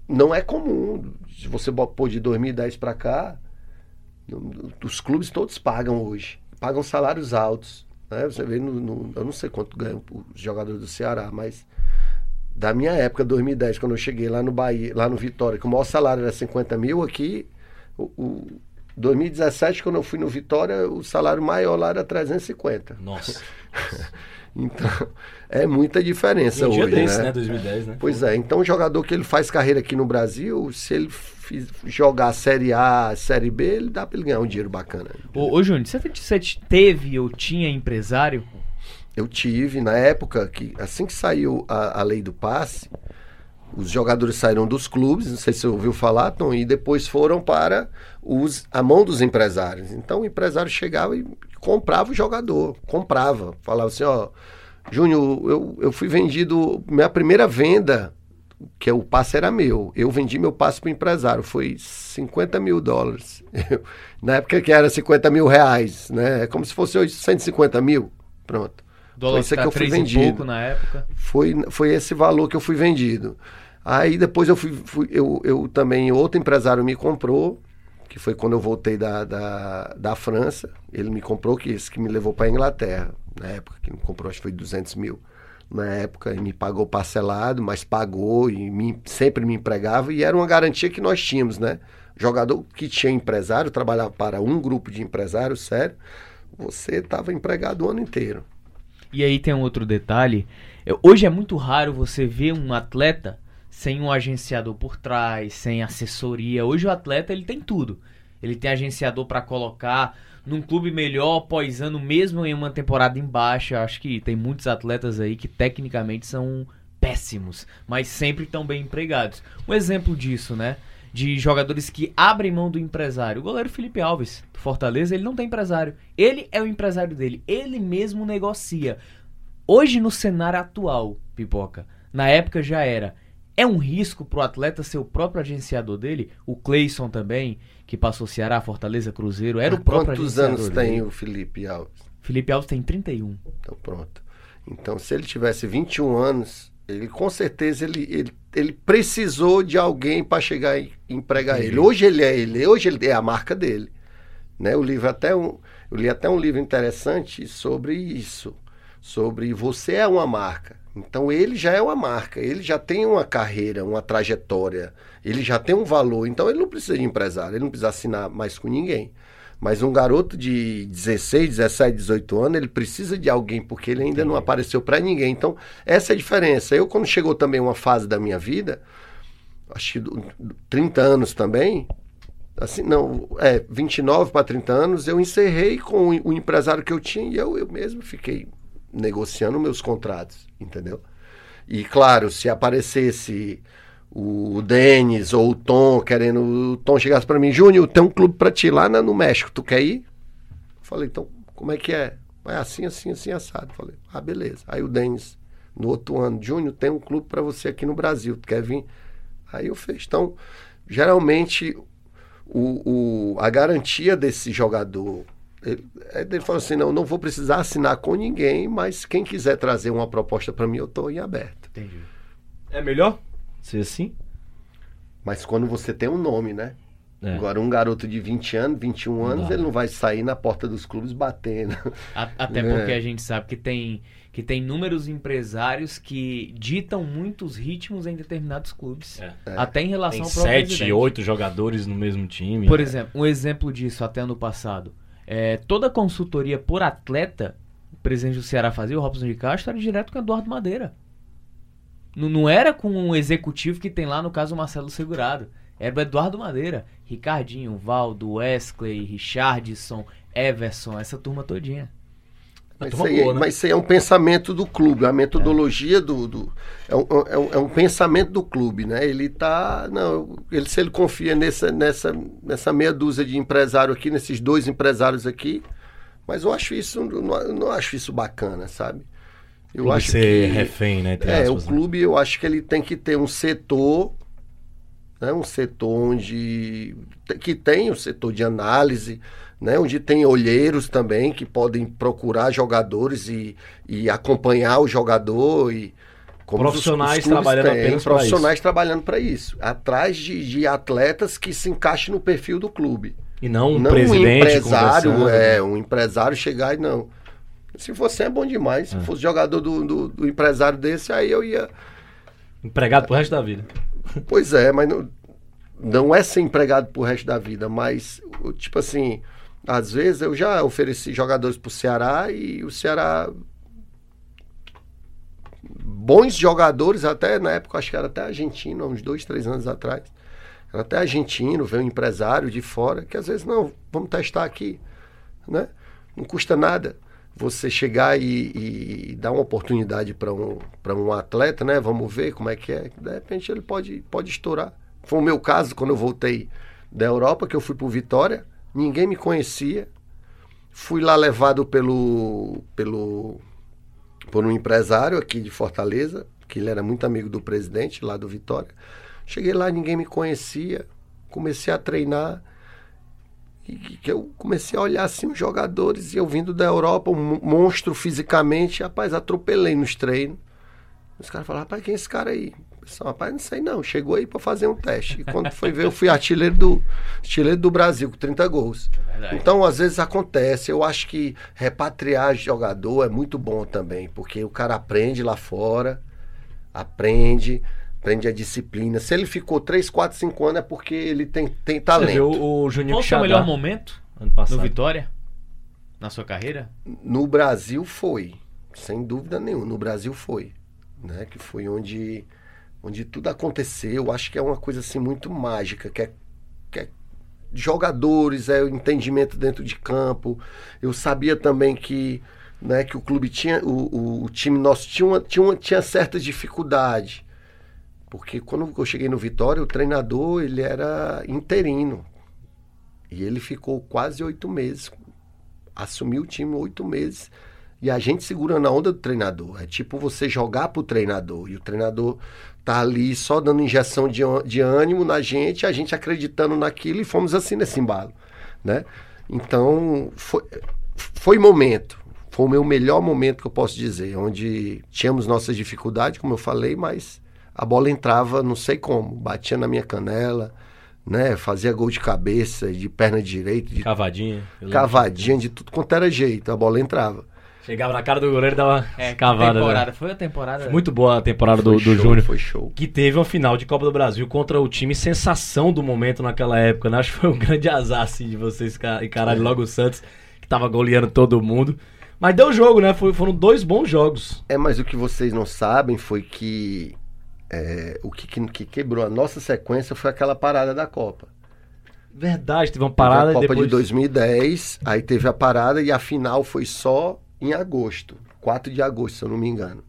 Speaker 5: não é comum. Se você pôr de 2010 para cá, os clubes todos pagam hoje. Pagam salários altos. Né? Você vê no, no- Eu não sei quanto ganham os jogadores do Ceará, mas da minha época, 2010, quando eu cheguei lá no Bahia, lá no Vitória, que o maior salário era 50 mil, aqui, o, o 2017, quando eu fui no Vitória, o salário maior lá era 350.
Speaker 4: Nossa.
Speaker 5: Então, é muita diferença
Speaker 4: Um dia
Speaker 5: hoje,
Speaker 4: desse,
Speaker 5: né?
Speaker 4: né? 2010, né?
Speaker 5: Pois é, então o jogador que ele faz carreira aqui no Brasil, se ele fiz- jogar Série A, Série B, ele dá pra ele ganhar um dinheiro bacana.
Speaker 3: Ô, ô Júnior, você, você teve ou tinha empresário?
Speaker 5: Eu tive, na época, que assim que saiu a, a lei do passe, os jogadores saíram dos clubes, não sei se você ouviu falar, Tom, e depois foram para os, a mão dos empresários. Então o empresário chegava e comprava o jogador, comprava. Falava assim, ó, Júnior, eu, eu fui vendido, minha primeira venda, que é o passe era meu, eu vendi meu passe para o empresário, foi 50 mil dólares. Eu- na época que era 50 mil reais, né? É como se fosse hoje 150 mil, pronto.
Speaker 3: Dólar
Speaker 5: Foi isso que
Speaker 3: tá
Speaker 5: eu fui vendido.
Speaker 3: pouco na época.
Speaker 5: Foi, foi esse valor que eu fui vendido. Aí depois eu fui, fui- eu, eu também, outro empresário me comprou, que foi quando eu voltei da, da, da França. Ele me comprou, que esse que me levou para a Inglaterra, na época, que me comprou, acho que foi 200 mil. Na época, e me pagou parcelado, mas pagou e me- sempre me empregava, e era uma garantia que nós tínhamos, né? Jogador que tinha empresário, trabalhava para um grupo de empresários, sério, você estava empregado o ano inteiro.
Speaker 3: E aí tem um outro detalhe. É, Hoje é muito raro você ver um atleta sem um agenciador por trás, sem assessoria. Hoje o atleta ele tem tudo. Ele tem agenciador para colocar num clube melhor pós ano, mesmo em uma temporada em baixa. Acho que tem muitos atletas aí que tecnicamente são péssimos, mas sempre estão bem empregados. Um exemplo disso, né? De jogadores que abrem mão do empresário. O goleiro Felipe Alves, do Fortaleza, ele não tem empresário. Ele é o empresário dele. Ele mesmo negocia. Hoje, no cenário atual, Pipoca, na época já era. É um risco pro atleta ser o próprio agenciador dele? O Cleison também, que passou Ceará, Fortaleza, Cruzeiro, era o próprio
Speaker 5: Quantos
Speaker 3: agenciador
Speaker 5: anos
Speaker 3: dele.
Speaker 5: tem o Felipe Alves?
Speaker 3: Felipe Alves tem 31.
Speaker 5: Então pronto. Então se ele tivesse 21 anos, ele com certeza ele, ele, ele precisou de alguém para chegar e empregar ele. Hoje ele é ele, hoje ele é a marca dele. Né? O livro até um, eu li até um livro interessante sobre isso, sobre você é uma marca. Então ele já é uma marca, ele já tem uma carreira, uma trajetória, ele já tem um valor. Então ele não precisa de empresário, ele não precisa assinar mais com ninguém. Mas um garoto de 16, 17, 18 anos, ele precisa de alguém, porque ele ainda não apareceu para ninguém. Então, essa é a diferença. Eu, quando chegou também uma fase da minha vida, acho que do- do 30 anos também, assim, não, é, 29 para 30 anos, eu encerrei com o, o empresário que eu tinha e eu, eu mesmo fiquei negociando meus contratos, entendeu? E claro, se aparecesse o Denis ou o Tom querendo, o Tom chegasse para mim, Júnior, tem um clube para ti lá no México, tu quer ir? Falei, então, como é que é? É assim, assim, assim, assado. Falei, ah, beleza. Aí o Denis, no outro ano, Júnior, tem um clube para você aqui no Brasil, tu quer vir? Aí eu fiz. Então, geralmente, o, o- a garantia desse jogador Ele, ele falou assim: não, não vou precisar assinar com ninguém, mas quem quiser trazer uma proposta para mim, eu estou em aberto.
Speaker 3: Entendi.
Speaker 4: É melhor ser assim?
Speaker 5: Mas quando você tem um nome, né?
Speaker 4: É.
Speaker 5: Agora, um garoto de 20 anos, 21 anos,
Speaker 4: dá.
Speaker 5: ele não vai sair na porta dos clubes batendo.
Speaker 3: A- Até
Speaker 5: É.
Speaker 3: porque a gente sabe que tem, que tem inúmeros empresários que ditam muitos ritmos em determinados clubes.
Speaker 4: É.
Speaker 3: Até em relação
Speaker 4: Tem
Speaker 3: ao próprio
Speaker 4: sete,
Speaker 3: presidente.
Speaker 4: oito jogadores no mesmo time.
Speaker 3: Por exemplo, um exemplo disso até ano passado. É, toda consultoria por atleta, o presidente do Ceará fazia, o Robson de Castro, era direto com o Eduardo Madeira. Não, não era com um executivo que tem lá, no caso, o Marcelo Segurado. Era o Eduardo Madeira. Ricardinho, Valdo, Wesley, Richardson, Everson, essa turma todinha.
Speaker 5: Mas isso, aí,
Speaker 4: boa, né?
Speaker 5: mas isso aí é um pensamento do clube, a metodologia do. do- é, um, é, um, é um pensamento do clube, né? Ele tá. Não, ele, se ele confia nessa, nessa, nessa meia dúzia de empresário aqui, nesses dois empresários aqui, mas eu acho isso, não, não acho isso bacana, sabe? Eu
Speaker 4: Clube
Speaker 5: acho
Speaker 4: ser
Speaker 5: que.
Speaker 4: refém, né?
Speaker 5: É,
Speaker 4: aspas,
Speaker 5: o
Speaker 4: né?
Speaker 5: clube eu acho que ele tem que ter um setor, né, um setor onde que tem o setor de análise, né, onde tem olheiros também que podem procurar jogadores e, e acompanhar o jogador e como os- os
Speaker 4: Profissionais trabalhando
Speaker 5: têm,
Speaker 4: apenas
Speaker 5: profissionais trabalhando para isso, atrás de, de atletas que se encaixem no perfil do clube.
Speaker 4: E não um
Speaker 5: não um
Speaker 4: presidente
Speaker 5: empresário,
Speaker 4: conversando.
Speaker 5: é, um empresário chegar e não. Se você é bom demais, se fosse jogador do, do, do empresário desse, aí eu ia.
Speaker 4: Empregado pro resto da vida.
Speaker 5: Pois é, mas não, não é ser empregado pro resto da vida, mas, tipo assim, às vezes eu já ofereci jogadores pro Ceará e o Ceará. Bons jogadores, até na época, acho que era até argentino, há uns dois, três anos atrás. Era até argentino, veio um empresário de fora, que às vezes, não, vamos testar aqui, né? Não custa nada você chegar e, e dar uma oportunidade para um, um atleta, né? Vamos ver como é que é. De repente ele pode, pode estourar. Foi o meu caso quando eu voltei da Europa, que eu fui para Vitória, ninguém me conhecia. Fui lá levado pelo, pelo por um empresário aqui de Fortaleza, que ele era muito amigo do presidente lá do Vitória. Cheguei lá, ninguém me conhecia. Comecei a treinar e que eu comecei a olhar assim os jogadores e eu vindo da Europa, um mon- monstro fisicamente, rapaz, atropelei nos treinos. Os caras falaram, rapaz, quem é esse cara aí? Disse, rapaz, não sei não, chegou aí para fazer um teste. E quando foi ver, eu fui artilheiro do, artilheiro do Brasil, com 30 gols.
Speaker 3: verdade.
Speaker 5: Então, às vezes acontece. Eu acho que repatriar jogador é muito bom também, porque o cara aprende lá fora, aprende, aprende a disciplina. Se ele ficou 3, 4, 5 anos é porque ele tem, tem
Speaker 4: Você
Speaker 5: talento.
Speaker 4: viu o Juninho
Speaker 3: Qual foi o melhor momento
Speaker 4: ano passado.
Speaker 3: no Vitória? Na sua carreira?
Speaker 5: No Brasil foi, sem dúvida nenhuma. No Brasil foi, né? Que foi onde, onde tudo aconteceu. Eu acho que é uma coisa assim muito mágica, que é, que é jogadores, é o entendimento dentro de campo. Eu sabia também que, né, que o clube tinha, o, o, o time nosso tinha, uma, tinha, uma, tinha certa dificuldade. Porque quando eu cheguei no Vitória, o treinador ele era interino. E ele ficou quase oito meses assumiu o time oito meses e a gente segurando a onda do treinador. É tipo você jogar pro treinador e o treinador tá ali só dando injeção de, de ânimo na gente, a gente acreditando naquilo e fomos assim nesse embalo, né? Então, foi, foi momento. Foi o meu melhor momento que eu posso dizer, onde tínhamos nossas dificuldades, como eu falei, mas a bola entrava não sei como, batia na minha canela, né? Fazia gol de cabeça, de perna direita, de
Speaker 4: Cavadinha.
Speaker 5: cavadinha de tudo quanto era jeito, a bola entrava.
Speaker 4: Chegava na cara do goleiro e dava
Speaker 3: É,
Speaker 4: cavada.
Speaker 3: temporada.
Speaker 4: né?
Speaker 3: Foi a temporada.
Speaker 4: Muito boa a temporada do,
Speaker 5: Foi
Speaker 4: do Júnior.
Speaker 5: Foi show.
Speaker 4: Que teve uma final de Copa do Brasil contra o time sensação do momento naquela época, né? Acho que foi um grande azar, assim, de vocês ca- encararem logo o Santos, que tava goleando todo mundo. Mas deu jogo, né? Foi- foram dois bons jogos.
Speaker 5: É, mas o que vocês não sabem foi que é, o que, que- que quebrou a nossa sequência foi aquela parada da Copa.
Speaker 4: Verdade, teve uma
Speaker 5: Teve
Speaker 4: parada
Speaker 5: a Copa
Speaker 4: e depois...
Speaker 5: de 2010, aí teve a parada e a final foi só em agosto, 4 de agosto, se eu não me engano.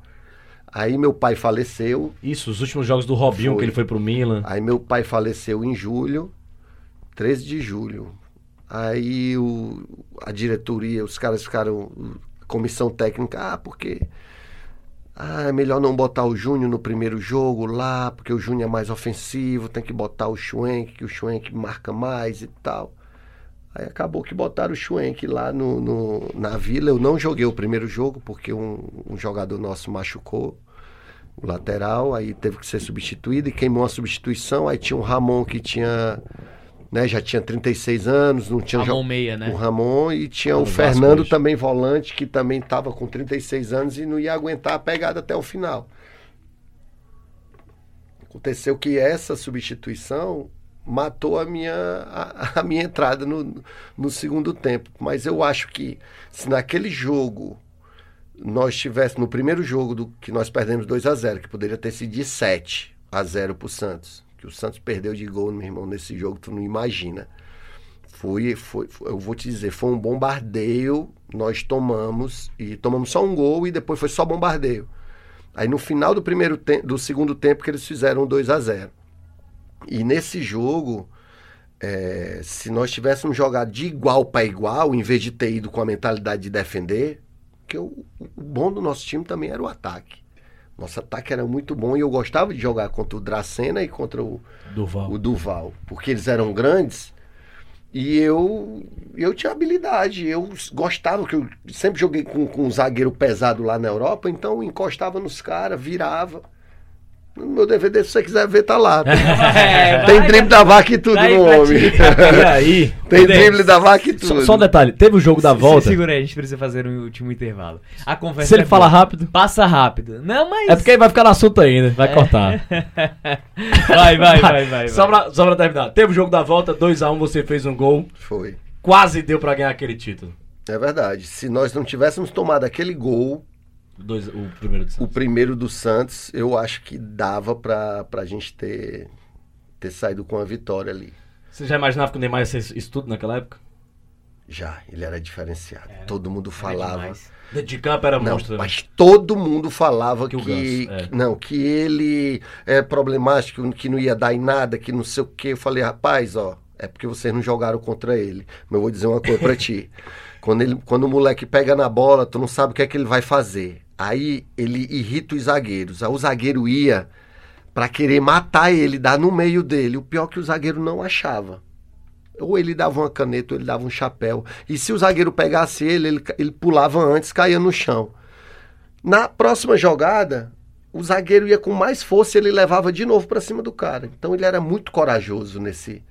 Speaker 5: Aí meu pai faleceu,
Speaker 4: Isso, os últimos jogos do Robinho,
Speaker 5: Foi.
Speaker 4: que ele foi pro Milan.
Speaker 5: Aí meu pai faleceu em julho, 13 de julho. Aí o, a diretoria, os caras ficaram, comissão técnica, ah, porque ah, é melhor não botar o Júnior no primeiro jogo lá, porque o Júnior é mais ofensivo, tem que botar o Schwenk, que o Schwenk marca mais e tal. Aí acabou que botaram o Schwenk lá no, no- na vila. Eu não joguei o primeiro jogo porque um, um jogador nosso machucou o lateral, aí teve que ser substituído e queimou a substituição. Aí tinha um Ramon que tinha, né, já tinha 36 anos, não tinha
Speaker 3: Ramon Meia, né?
Speaker 5: o Ramon e tinha o
Speaker 4: Vasco
Speaker 5: Fernando também volante que também estava com 36 anos e não ia aguentar a pegada até o final. Aconteceu que essa substituição matou a minha, a, a minha entrada no, no segundo tempo. Mas eu acho que se naquele jogo nós tivéssemos, no primeiro jogo do, que nós perdemos 2 a 0 que poderia ter sido de 7 a 0 pro Santos, que o Santos perdeu de gol, meu irmão, nesse jogo, tu não imagina. Foi, foi, eu vou te dizer, foi um bombardeio, nós tomamos, e tomamos só um gol e depois foi só bombardeio. Aí no final do primeiro do segundo tempo que eles fizeram 2 a 0 E nesse jogo, é, se nós tivéssemos jogado de igual para igual, em vez de ter ido com a mentalidade de defender, que o, o bom do nosso time também era o ataque. Nosso ataque era muito bom e eu gostava de jogar contra o Dracena e contra o,
Speaker 4: Duval.
Speaker 5: o Duval, porque eles eram grandes e eu eu tinha habilidade, eu gostava, que eu sempre joguei com, com um zagueiro pesado lá na Europa, então encostava nos caras, virava. No meu DVD, se você quiser ver, tá lá. Tem,
Speaker 3: É,
Speaker 5: tem
Speaker 3: vai,
Speaker 5: drible da vaca e tudo no homem.
Speaker 4: E aí?
Speaker 5: Tem drible da vaca e
Speaker 4: Só,
Speaker 5: tudo.
Speaker 4: só um detalhe, teve o jogo da
Speaker 3: Se-
Speaker 4: volta.
Speaker 3: Segura aí, a gente precisa fazer um último intervalo. A conversa
Speaker 4: Se ele
Speaker 3: é
Speaker 4: fala
Speaker 3: boa.
Speaker 4: rápido.
Speaker 3: Passa rápido. Não, mas.
Speaker 4: É porque aí vai ficar no assunto ainda, vai cortar.
Speaker 3: vai, vai, vai, vai.
Speaker 4: Só pra, só pra terminar. Teve o jogo da volta, 2x1, você fez um gol.
Speaker 5: Foi.
Speaker 4: Quase deu pra ganhar aquele título.
Speaker 5: É verdade. Se nós não tivéssemos tomado aquele gol,
Speaker 4: Dois, o primeiro de
Speaker 5: o primeiro do Santos, eu acho que dava pra, pra gente ter, ter saído com a vitória ali.
Speaker 4: Você já imaginava que o Neymar ia ser isso tudo naquela época?
Speaker 5: Já, ele era diferenciado. Todo mundo falava.
Speaker 4: de campo era
Speaker 5: Não,
Speaker 4: monstro. né?
Speaker 5: mas todo mundo falava
Speaker 4: Que
Speaker 5: que,
Speaker 4: Ganso, é.
Speaker 5: que- não, que ele é problemático, que não ia dar em nada, que não sei o quê. Eu falei, rapaz, ó, é porque vocês não jogaram contra ele. Mas eu vou dizer uma coisa pra ti. Quando, ele, quando o moleque pega na bola, tu não sabe o que é que ele vai fazer. Aí ele irrita os zagueiros. Aí o zagueiro ia pra querer matar ele, dar no meio dele. O pior é que o zagueiro não achava. Ou ele dava uma caneta, ou ele dava um chapéu. E se o zagueiro pegasse ele, ele, ele pulava antes, caía no chão. Na próxima jogada, o zagueiro ia com mais força e ele levava de novo para cima do cara. Então ele era muito corajoso nesse,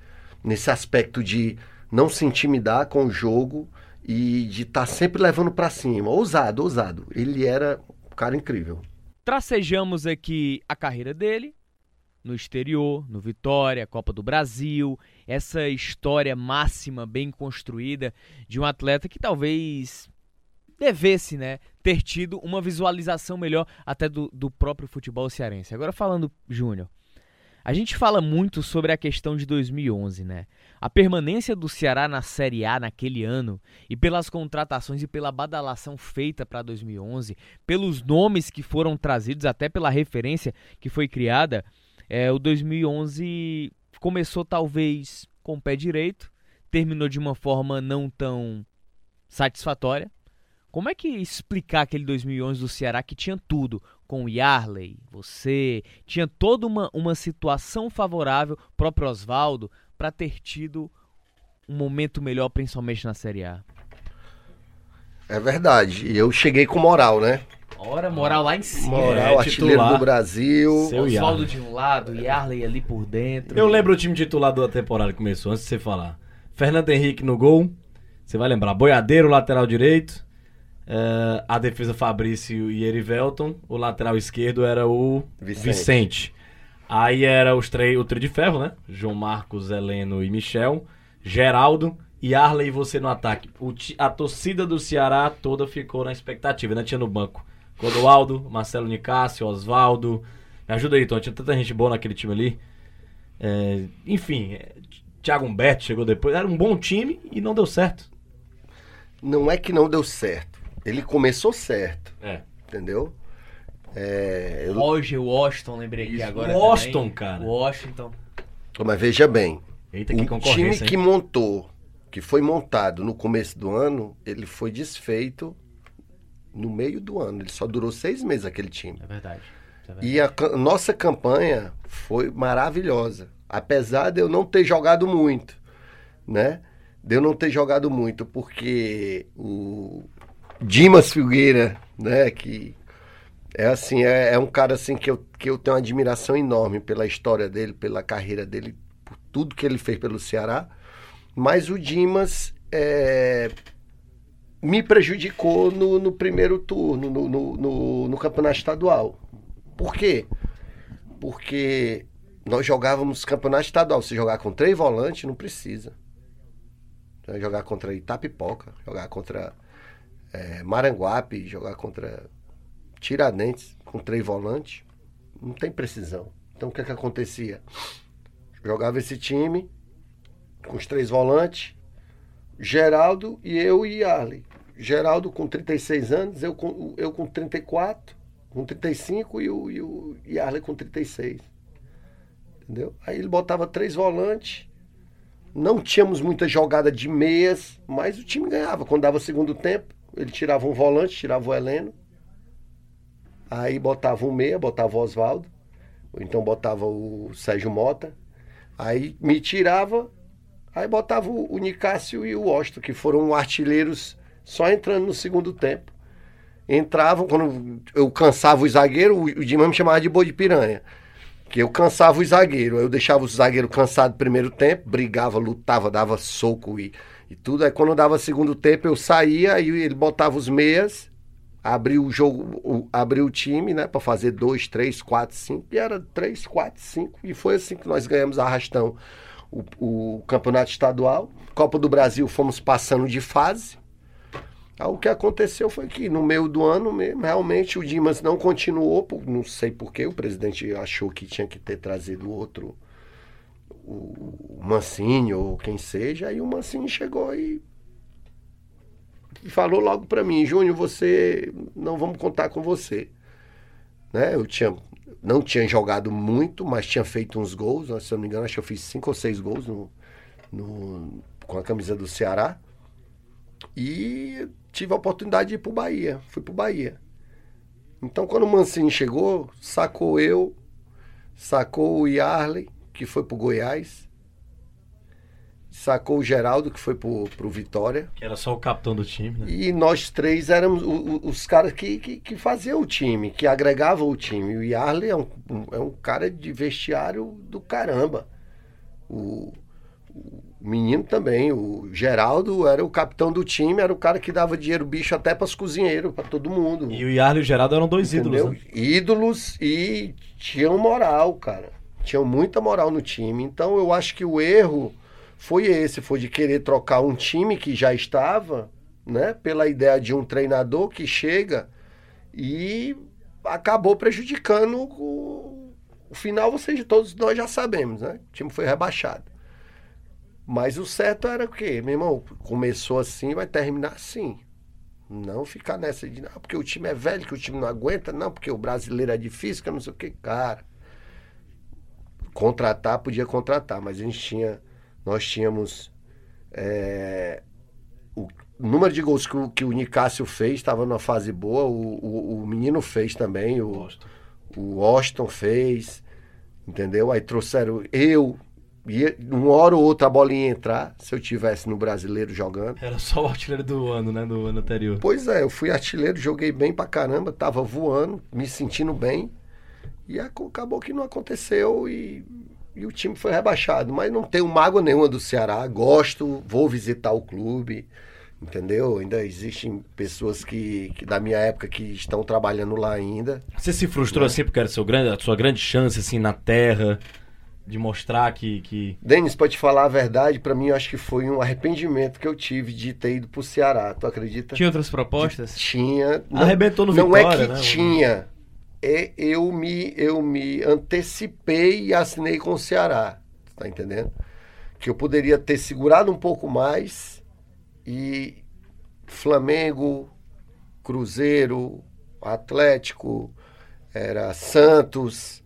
Speaker 5: nesse aspecto de não se intimidar com o jogo e de estar sempre levando para cima. Ousado, ousado. Ele era um cara incrível.
Speaker 3: Tracejamos aqui a carreira dele no exterior, no Vitória, Copa do Brasil, essa história máxima bem construída de um atleta que talvez devesse, né, ter tido uma visualização melhor até do, do próprio futebol cearense. Agora falando, Júnior, a gente fala muito sobre a questão de 2011, né? A permanência do Ceará na Série A naquele ano e pelas contratações e pela badalação feita para 2011, pelos nomes que foram trazidos, até pela referência que foi criada, é, o 2011 começou talvez com o pé direito, terminou de uma forma não tão satisfatória. Como é que explicar aquele 2011 do Ceará que tinha tudo, com o Yarley, você, tinha toda uma, uma situação favorável, próprio Oswaldo, para ter tido um momento melhor, principalmente na Série A?
Speaker 5: É verdade. E eu cheguei com moral, né?
Speaker 3: Ora, moral lá em cima.
Speaker 5: Moral,
Speaker 4: É,
Speaker 5: artilheiro
Speaker 4: titular.
Speaker 5: do Brasil.
Speaker 4: Seu
Speaker 3: Oswaldo de um lado, Yarley ali por dentro.
Speaker 4: Eu lembro o time titular da temporada que começou, antes de você falar. Fernando Henrique no gol. Você vai lembrar. Boiadeiro, lateral direito. Eh, a defesa Fabrício e Erivelton. O lateral esquerdo era o
Speaker 5: Vicente.
Speaker 4: Vicente. Aí era os três, o trio de ferro, né? João Marcos, Heleno e Michel. Geraldo e Arley e você no ataque. O a torcida do Ceará toda ficou na expectativa, né? Tinha no banco. Clodoaldo, Marcelo Nicásio, Oswaldo. Me ajuda aí, Tom. Tinha tanta gente boa naquele time ali. É, enfim, é, Thiago Humberto chegou depois. Era um bom time e não deu certo.
Speaker 5: Não é que não deu certo. Ele começou certo,
Speaker 4: É.
Speaker 5: entendeu? É, eu-
Speaker 3: Roger Washington, lembrei aqui
Speaker 4: Isso,
Speaker 3: agora.
Speaker 4: Washington,
Speaker 3: também.
Speaker 4: cara.
Speaker 3: Washington.
Speaker 5: Mas veja bem,
Speaker 4: Eita, que
Speaker 5: o time que
Speaker 4: hein?
Speaker 5: montou, que foi montado no começo do ano, ele foi desfeito no meio do ano. Ele só durou seis meses aquele time.
Speaker 3: É verdade. é verdade.
Speaker 5: E a nossa campanha foi maravilhosa. Apesar de eu não ter jogado muito, né? de eu não ter jogado muito, porque o Dimas Filgueira, né, que é assim, é, é um cara assim que eu, que eu tenho uma admiração enorme pela história dele, pela carreira dele, por tudo que ele fez pelo Ceará. Mas o Dimas é, me prejudicou no, no primeiro turno, no, no, no, no campeonato estadual. Por quê? Porque nós jogávamos campeonato estadual. Se jogar com três volantes, não precisa. Jogar contra Itapipoca, jogar contra é, Maranguape, jogar contra Tiradentes com três volantes, não tem precisão. Então o que é que acontecia? Jogava esse time com os três volantes, Geraldo e eu e Arley. Geraldo com 36 anos, eu com, eu com 34, com 35 e o, e o e Arley com 36. Entendeu? Aí ele botava três volantes. Não tínhamos muita jogada de meias, mas o time ganhava. Quando dava segundo tempo, ele tirava um volante, tirava o Heleno. Aí botava um meia, botava o Oswaldo. Então botava o Sérgio Mota. Aí me tirava, aí botava o, o Nicásio e o Osto, que foram artilheiros só entrando no segundo tempo. Entravam, quando eu cansava o zagueiro, o, o Dimã me chamava de boi de piranha. Que eu cansava o zagueiro, eu deixava o zagueiro cansado primeiro tempo, brigava, lutava, dava soco e, e tudo. Aí quando dava segundo tempo eu saía, aí ele botava os meias, abria o jogo, o, abria o time, né, para fazer dois, três, quatro, cinco, e era três, quatro, cinco, e foi assim que nós ganhamos arrastão o, o campeonato estadual. Copa do Brasil fomos passando de fase. Aí o que aconteceu foi que no meio do ano mesmo, realmente o Dimas não continuou, não sei porquê, o presidente achou que tinha que ter trazido outro, o Mancini ou quem seja, aí o Mancini chegou e, e falou logo para mim, Júnior, você, não vamos contar com você. Né? Eu tinha, não tinha jogado muito, mas tinha feito uns gols, né? se eu não me engano, acho que eu fiz cinco ou seis gols no, no, com a camisa do Ceará. E tive a oportunidade de ir pro Bahia. Fui pro Bahia. Então, quando o Mancini chegou, sacou eu, sacou o Yarley, que foi pro Goiás, sacou o Geraldo, que foi pro, pro Vitória.
Speaker 4: Que era só o capitão do time, né?
Speaker 5: E nós três éramos o- o- os caras que, que, que faziam o time, que agregavam o time. O Yarley é um, é um cara de vestiário do caramba. O, o menino também, o Geraldo era o capitão do time, era o cara que dava dinheiro bicho até para os cozinheiros, para todo mundo.
Speaker 4: E o Yarley e o Geraldo eram dois
Speaker 5: Entendeu?
Speaker 4: ídolos, né?
Speaker 5: Ídolos e tinham moral, cara. Tinham muita moral no time. Então eu acho que o erro foi esse, foi de querer trocar um time que já estava, né, pela ideia de um treinador que chega e acabou prejudicando o, o final, vocês todos nós já sabemos, né? O time foi rebaixado. Mas o certo era o quê? Meu irmão, começou assim, vai terminar assim. Não ficar nessa de, não, porque o time é velho, que o time não aguenta, não, porque o brasileiro é difícil, que não sei o que, cara. Contratar, podia contratar, mas a gente tinha, nós tínhamos é, o número de gols que o, que o Nicásio fez, estava numa fase boa, o, o, o menino fez também, o, o Austin fez, entendeu? Aí trouxeram eu, ia, uma hora ou outra a bola ia entrar, se eu tivesse no brasileiro jogando.
Speaker 4: Era só o artilheiro do ano, né? Do ano anterior.
Speaker 5: Pois é, eu fui artilheiro, joguei bem pra caramba, tava voando, me sentindo bem. E acabou que não aconteceu e, e o time foi rebaixado. Mas não tenho mágoa nenhuma do Ceará, gosto, vou visitar o clube, entendeu? Ainda existem pessoas que, que da minha época que estão trabalhando lá ainda.
Speaker 4: Você se
Speaker 5: Né?
Speaker 4: frustrou assim porque era seu grande, a sua grande chance assim na terra de mostrar que, que...
Speaker 5: Denis, pra te falar a verdade, pra mim eu acho que foi um arrependimento que eu tive de ter ido pro Ceará, tu acredita?
Speaker 3: Tinha outras propostas?
Speaker 5: Tinha. Não,
Speaker 4: Arrebentou no
Speaker 5: não
Speaker 4: Vitória,
Speaker 5: é que
Speaker 4: né?
Speaker 5: tinha. É, eu, me, eu me antecipei e assinei com o Ceará. Tá entendendo? Que eu poderia ter segurado um pouco mais e Flamengo, Cruzeiro, Atlético, era Santos,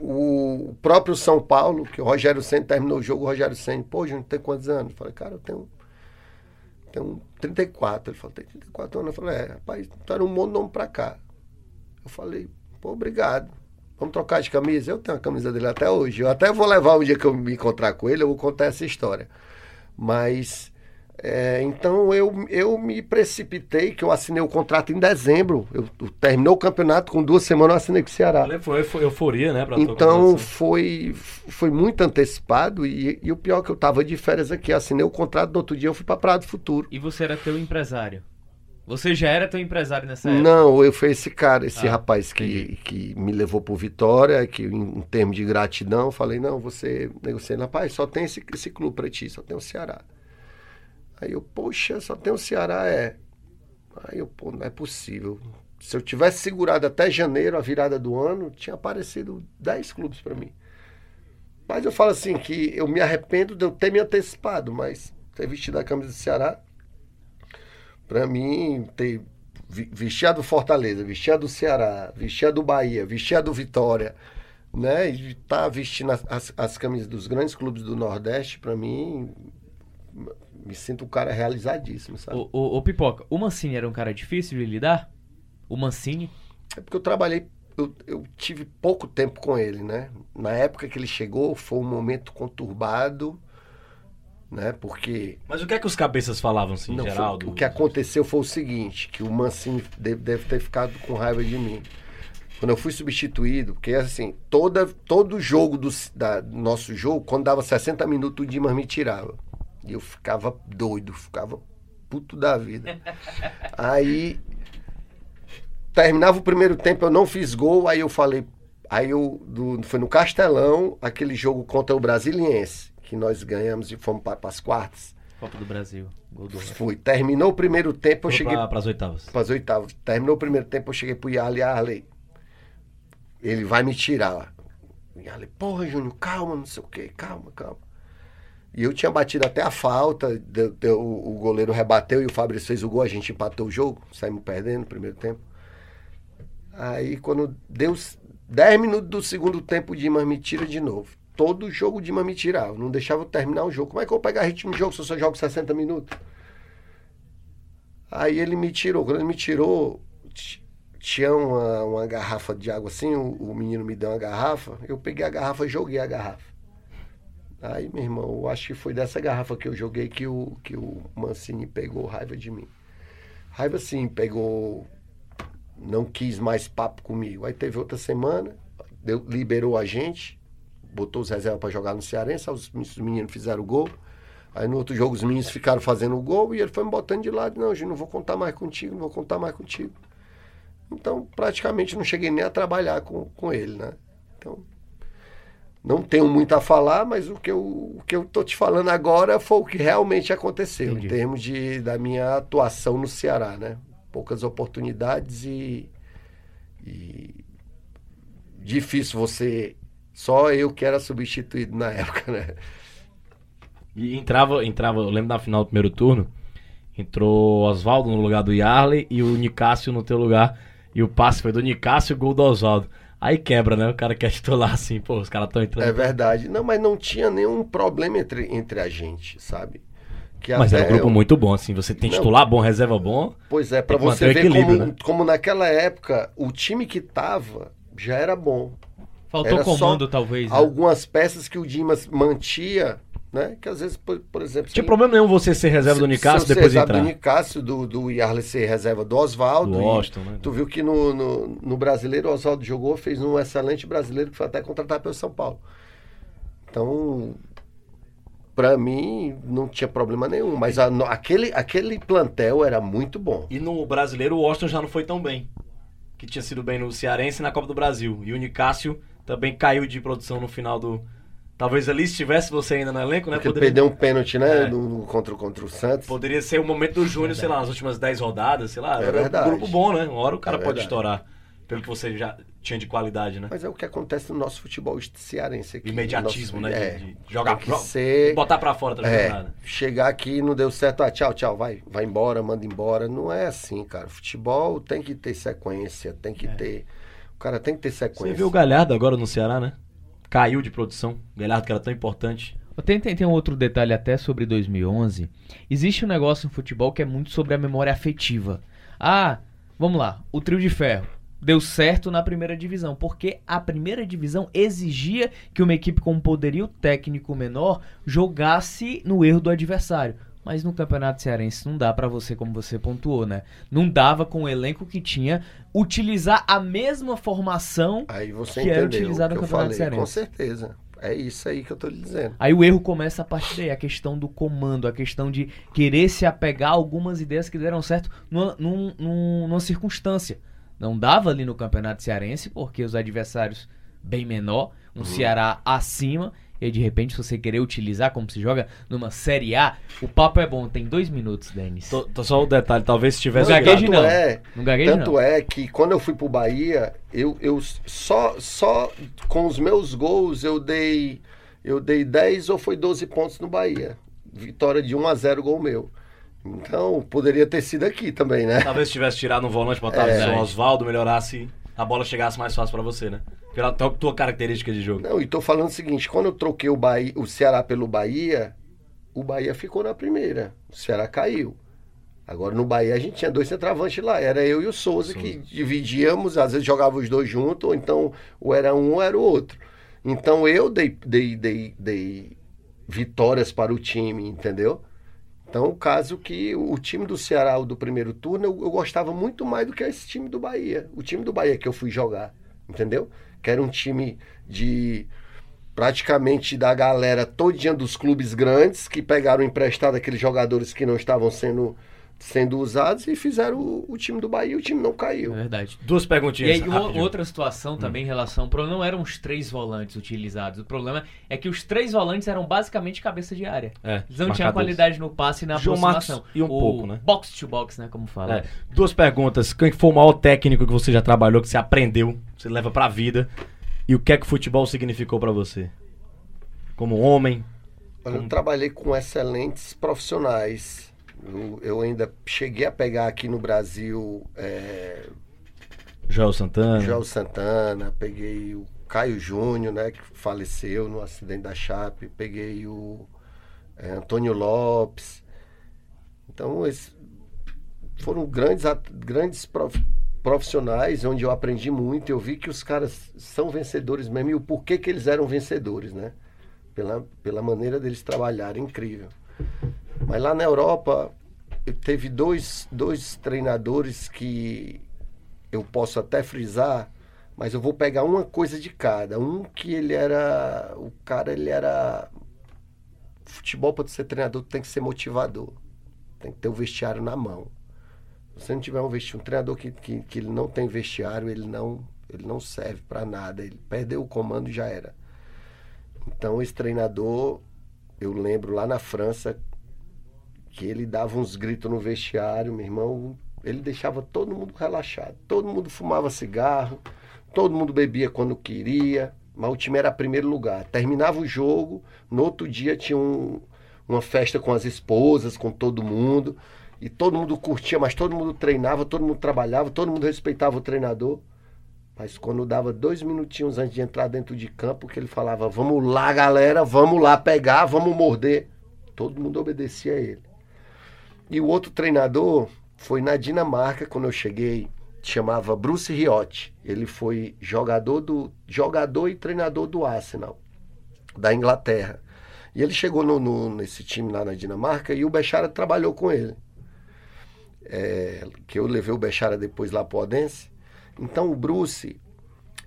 Speaker 5: o próprio São Paulo, que o Rogério Senna terminou o jogo, o Rogério Senna, pô, Júnior, tem quantos anos? Eu falei, cara, eu tenho tenho 34. Ele falou, tem 34 anos. Eu falei, é, rapaz, tu era um monte de nome pra cá. Eu falei, pô, obrigado. Vamos trocar de camisa? Eu tenho a camisa dele até hoje. Eu até vou levar um dia que eu me encontrar com ele, eu vou contar essa história. Mas é, então eu, eu me precipitei, que eu assinei o contrato em dezembro. Eu, eu terminou o campeonato com duas semanas, eu assinei com o Ceará.
Speaker 4: Foi, foi euforia, né?
Speaker 5: Então
Speaker 4: contratação.
Speaker 5: foi, foi muito antecipado e, e o pior é que eu tava de férias aqui, assinei o contrato, no outro dia eu fui pra Praia do Futuro.
Speaker 3: E você era teu empresário? Você já era teu empresário nessa época?
Speaker 5: Não, eu fui esse cara, esse
Speaker 3: Ah,
Speaker 5: rapaz que, que me levou por Vitória, que em, em termos de gratidão, falei, não, você negociei, rapaz, só tem esse, esse clube pra ti, só tem o Ceará. Aí eu, poxa, só tem o Ceará, é. Aí eu, pô, não é possível. Se eu tivesse segurado até janeiro, a virada do ano, tinha aparecido 10 clubes pra mim. Mas eu falo assim, que eu me arrependo de eu ter me antecipado, mas ter vestido a camisa do Ceará, pra mim, ter vestir a do Fortaleza, vestir a do Ceará, vestir a do Bahia, vestir a do Vitória, né? E tá vestindo as, as, as camisas dos grandes clubes do Nordeste, pra mim, me sinto um cara realizadíssimo, sabe?
Speaker 3: Ô, ô, ô, Pipoca, o Mancini era um cara difícil de lidar? O Mancini?
Speaker 5: É porque eu trabalhei, eu, eu tive pouco tempo com ele, né? Na época que ele chegou, foi um momento conturbado, né? Porque
Speaker 4: Mas o que é que os cabeças falavam, assim,
Speaker 5: Não, foi-
Speaker 4: Geraldo?
Speaker 5: o que aconteceu foi o seguinte, que o Mancini deve, deve ter ficado com raiva de mim. Quando eu fui substituído, porque assim, toda, todo jogo do da, nosso jogo, quando dava 60 minutos, o Dimas me tirava. E eu ficava doido, ficava puto da vida. Aí terminava o primeiro tempo, eu não fiz gol, aí eu falei, aí eu do- foi no Castelão, aquele jogo contra o Brasiliense, que nós ganhamos e fomos para as quartas.
Speaker 3: Copa do Brasil. Gol do
Speaker 5: Fui. Terminou o primeiro tempo, eu
Speaker 4: Foi
Speaker 5: cheguei
Speaker 4: pra, pras oitavas.
Speaker 5: para as oitavas. Terminou o primeiro tempo, eu cheguei pro Yarley, Yarley, ele vai me tirar. O Yarley, porra, Júnior, calma, não sei o quê, calma, calma. E eu tinha batido até a falta, deu- deu- o goleiro rebateu e o Fabrício fez o gol, a gente empatou o jogo, saímos perdendo no primeiro tempo. Aí quando deu os 10 minutos do segundo tempo, o Dimas me tira de novo. Todo jogo o Dimas me tirava, não deixava eu terminar o jogo. Como é que eu vou pegar ritmo de jogo se eu só jogo 60 minutos? Aí ele me tirou. Quando ele me tirou, tinha uma, uma garrafa de água assim, o, o menino me deu uma garrafa, eu peguei a garrafa e joguei a garrafa. Aí, meu irmão, eu acho que foi dessa garrafa que eu joguei que o, que o Mancini pegou raiva de mim. Raiva sim, pegou. Não quis mais papo comigo. Aí teve outra semana, deu- liberou a gente, botou os reservas para jogar no Cearense, os meninos fizeram o gol. Aí no outro jogo os meninos ficaram fazendo o gol e ele foi me botando de lado. Não, Gil, não vou contar mais contigo, não vou contar mais contigo. Então, praticamente não cheguei nem a trabalhar com, com ele, né? Então, não tenho muito a falar, mas o que eu, o que eu tô te falando agora foi o que realmente aconteceu,
Speaker 3: Entendi.
Speaker 5: em termos de, da minha atuação no Ceará, né? Poucas oportunidades e, e difícil você. Só eu que era substituído na época, né?
Speaker 4: E entrava, entrava, eu lembro na final do primeiro turno, entrou Oswaldo no lugar do Yarley e o Nicásio no teu lugar. E o passe foi do Nicásio e o gol do Oswaldo. Aí quebra, né? O cara quer titular assim, pô, os caras estão entrando.
Speaker 5: É verdade. Não, mas não tinha nenhum problema entre, entre a gente, sabe? Que
Speaker 4: Mas era um grupo
Speaker 5: eu-
Speaker 4: muito bom, assim. Você tem
Speaker 5: Não.
Speaker 4: titular bom, reserva bom.
Speaker 5: Pois é,
Speaker 4: que
Speaker 5: você ver como,
Speaker 4: né?
Speaker 5: como naquela época o time que tava já era bom.
Speaker 3: Faltou
Speaker 5: Era só
Speaker 3: comando, talvez. né?
Speaker 5: Algumas peças que o Dimas mantia, né? Que às vezes, por, por exemplo.
Speaker 4: Tinha problema nenhum você ser reserva do
Speaker 5: se-
Speaker 4: Nicásio
Speaker 5: se você
Speaker 4: depois entrar.
Speaker 5: do Nicásio, do, do Yarley ser reserva do Oswaldo.
Speaker 4: Do Washington, né?
Speaker 5: Tu viu que no, no, no brasileiro o Oswaldo jogou, fez um excelente brasileiro que foi até contratado pelo São Paulo. Então, pra mim, não tinha problema nenhum. Mas a- no- aquele, aquele plantel era muito bom.
Speaker 4: E no brasileiro o Washington já não foi tão bem. Que tinha sido bem no Cearense e na Copa do Brasil. E o Nicásio também caiu de produção no final do. Talvez ali estivesse você ainda no elenco, né?
Speaker 5: Porque
Speaker 4: Poderia,
Speaker 5: perdeu um pênalti, né?
Speaker 4: É.
Speaker 5: no- contra, o- contra o Santos.
Speaker 4: poderia ser o momento do Júnior, sei lá, nas últimas 10 rodadas, sei lá.
Speaker 5: É verdade.
Speaker 4: um grupo bom, né? Uma hora o cara
Speaker 5: É
Speaker 4: pode
Speaker 5: verdade.
Speaker 4: estourar. Pelo que você já tinha de qualidade, né?
Speaker 5: Mas é o que acontece no nosso futebol cearense aqui.
Speaker 4: Imediatismo,
Speaker 5: Nosso-
Speaker 4: né?
Speaker 5: É.
Speaker 4: De, de jogar jo-
Speaker 5: ser-
Speaker 4: botar pra fora tá
Speaker 5: É, chegar aqui não deu certo, ah, tchau, tchau, vai, vai embora, manda embora. Não é assim, cara. Futebol tem que ter sequência, tem que ter. O cara tem que ter
Speaker 4: É. Você
Speaker 5: sequência.
Speaker 4: viu o Galhardo agora no Ceará, né? Caiu de produção. O Galhardo que era tão importante.
Speaker 3: Tem, tem, tem um outro detalhe até sobre 2011. Existe um negócio no futebol que é muito sobre a memória afetiva. Ah, vamos lá, o trio de ferro. deu certo na primeira divisão, porque a primeira divisão exigia que uma equipe com um poderio técnico menor jogasse no erro do adversário. Mas no Campeonato Cearense não dá pra você, como você pontuou, né? Não dava com o elenco que tinha utilizar a mesma formação que era
Speaker 5: o
Speaker 3: no Campeonato
Speaker 5: falei. Com
Speaker 3: Cearense.
Speaker 5: certeza. É isso aí que eu tô lhe dizendo.
Speaker 3: Aí o erro começa a partir daí, a questão do comando, a questão de querer se apegar a algumas ideias que deram certo numa, num- num- numa circunstância. Não dava ali no Campeonato Cearense, porque os adversários bem menor, um Ceará acima, e aí de repente se você querer utilizar como se joga numa Série A, o papo é bom, tem dois minutos, Denis.
Speaker 4: Tô, tô só o detalhe, talvez se tivesse.
Speaker 3: Não, gagueje
Speaker 5: tanto
Speaker 3: não.
Speaker 5: é,
Speaker 3: Não gagueje
Speaker 5: tanto
Speaker 3: não.
Speaker 5: é que quando eu fui pro Bahia, eu, eu só, só com os meus gols eu dei eu dei 10 ou foi 12 pontos no Bahia. Vitória de 1 a 0 gol meu. Então, poderia ter sido aqui também, né?
Speaker 4: Talvez se tivesse tirado um volante, botado
Speaker 5: É.
Speaker 4: o Oswaldo, melhorasse, a bola chegasse mais fácil pra você, né? Pela tua, tua característica de jogo.
Speaker 5: Não, e tô falando o seguinte, quando eu troquei o, Bahia, o Ceará pelo Bahia, o Bahia ficou na primeira. O Ceará caiu. Agora no Bahia a gente tinha dois centravantes lá, era eu e o Souza, que dividíamos, às vezes jogava os dois juntos, ou então ou era um ou era o outro. Então eu dei, dei, dei, dei vitórias para o time, entendeu? Então, o caso que o time do Ceará, o do primeiro turno, eu, eu gostava muito mais do que esse time do Bahia. O time do Bahia que eu fui jogar, entendeu? Era um time de praticamente da galera todinha dos clubes grandes que pegaram emprestado aqueles jogadores que não estavam sendo, sendo usados e fizeram o, o time do Bahia e o time não caiu.
Speaker 3: É verdade.
Speaker 4: Duas
Speaker 3: E
Speaker 4: perguntinhas.
Speaker 3: aí, o- outra situação também em relação. O problema não eram os três volantes utilizados. O problema é que os três volantes eram basicamente cabeça de área.
Speaker 4: É,
Speaker 3: Eles não tinham qualidade no passe e na
Speaker 4: João
Speaker 3: aproximação.
Speaker 4: Marcos e um
Speaker 3: o
Speaker 4: pouco, né?
Speaker 3: Box to box, né? Como fala.
Speaker 4: É, duas perguntas. Quem foi o maior técnico que você já trabalhou, que você aprendeu, que você leva pra vida? E o que é que o futebol significou pra você? Como homem?
Speaker 5: Olha, Eu trabalhei com excelentes profissionais. Eu, eu ainda cheguei a pegar aqui no Brasil é,
Speaker 4: Joel Santana?
Speaker 5: Joel Santana, peguei o Caio Júnior, né, que faleceu no acidente da Chape, peguei o é, Antônio Lopes. Então, esses foram grandes, grandes prof- profissionais onde eu aprendi muito. Eu vi que os caras são vencedores mesmo e o porquê que eles eram vencedores, né? Pela, pela maneira deles trabalharem, incrível. Mas lá na Europa, eu teve dois, dois treinadores que eu posso até frisar, mas eu vou pegar uma coisa de cada. Um que ele era. O cara, ele era. Futebol, para ser treinador, tem que ser motivador. Tem que ter o vestiário na mão. Se você não tiver um vestiário, um treinador que, que, que ele não tem vestiário, ele não, ele não serve para nada. Ele perdeu o comando e já era. Então, esse treinador, eu lembro lá na França, que ele dava uns gritos no vestiário, meu irmão, ele deixava todo mundo relaxado. Todo mundo fumava cigarro, todo mundo bebia quando queria, mas o time era primeiro lugar. Terminava o jogo, no outro dia tinha um- uma festa com as esposas, com todo mundo, e todo mundo curtia, mas todo mundo treinava, todo mundo trabalhava, todo mundo respeitava o treinador. Mas quando dava dois minutinhos antes de entrar dentro de campo, que ele falava, vamos lá, galera, vamos lá pegar, vamos morder. Todo mundo obedecia a ele. E o outro treinador foi na Dinamarca, quando eu cheguei, chamava Bruce Riotti. Ele foi jogador, do, jogador e treinador do Arsenal, da Inglaterra. E ele chegou no, no- nesse time lá na Dinamarca e o Bechara trabalhou com ele. É, que eu levei o Bechara depois lá para o Odense. Então o Bruce,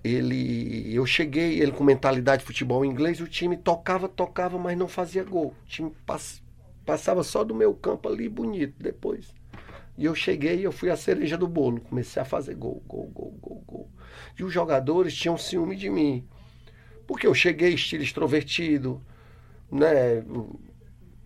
Speaker 5: ele, eu cheguei, ele com mentalidade de futebol inglês, o time tocava, tocava, mas não fazia gol. O time pass- passava só do meu campo ali bonito depois. E eu cheguei e eu fui a cereja do bolo, comecei a fazer gol, gol, gol, gol, gol. E os jogadores tinham ciúme de mim. Porque eu cheguei estilo extrovertido, né?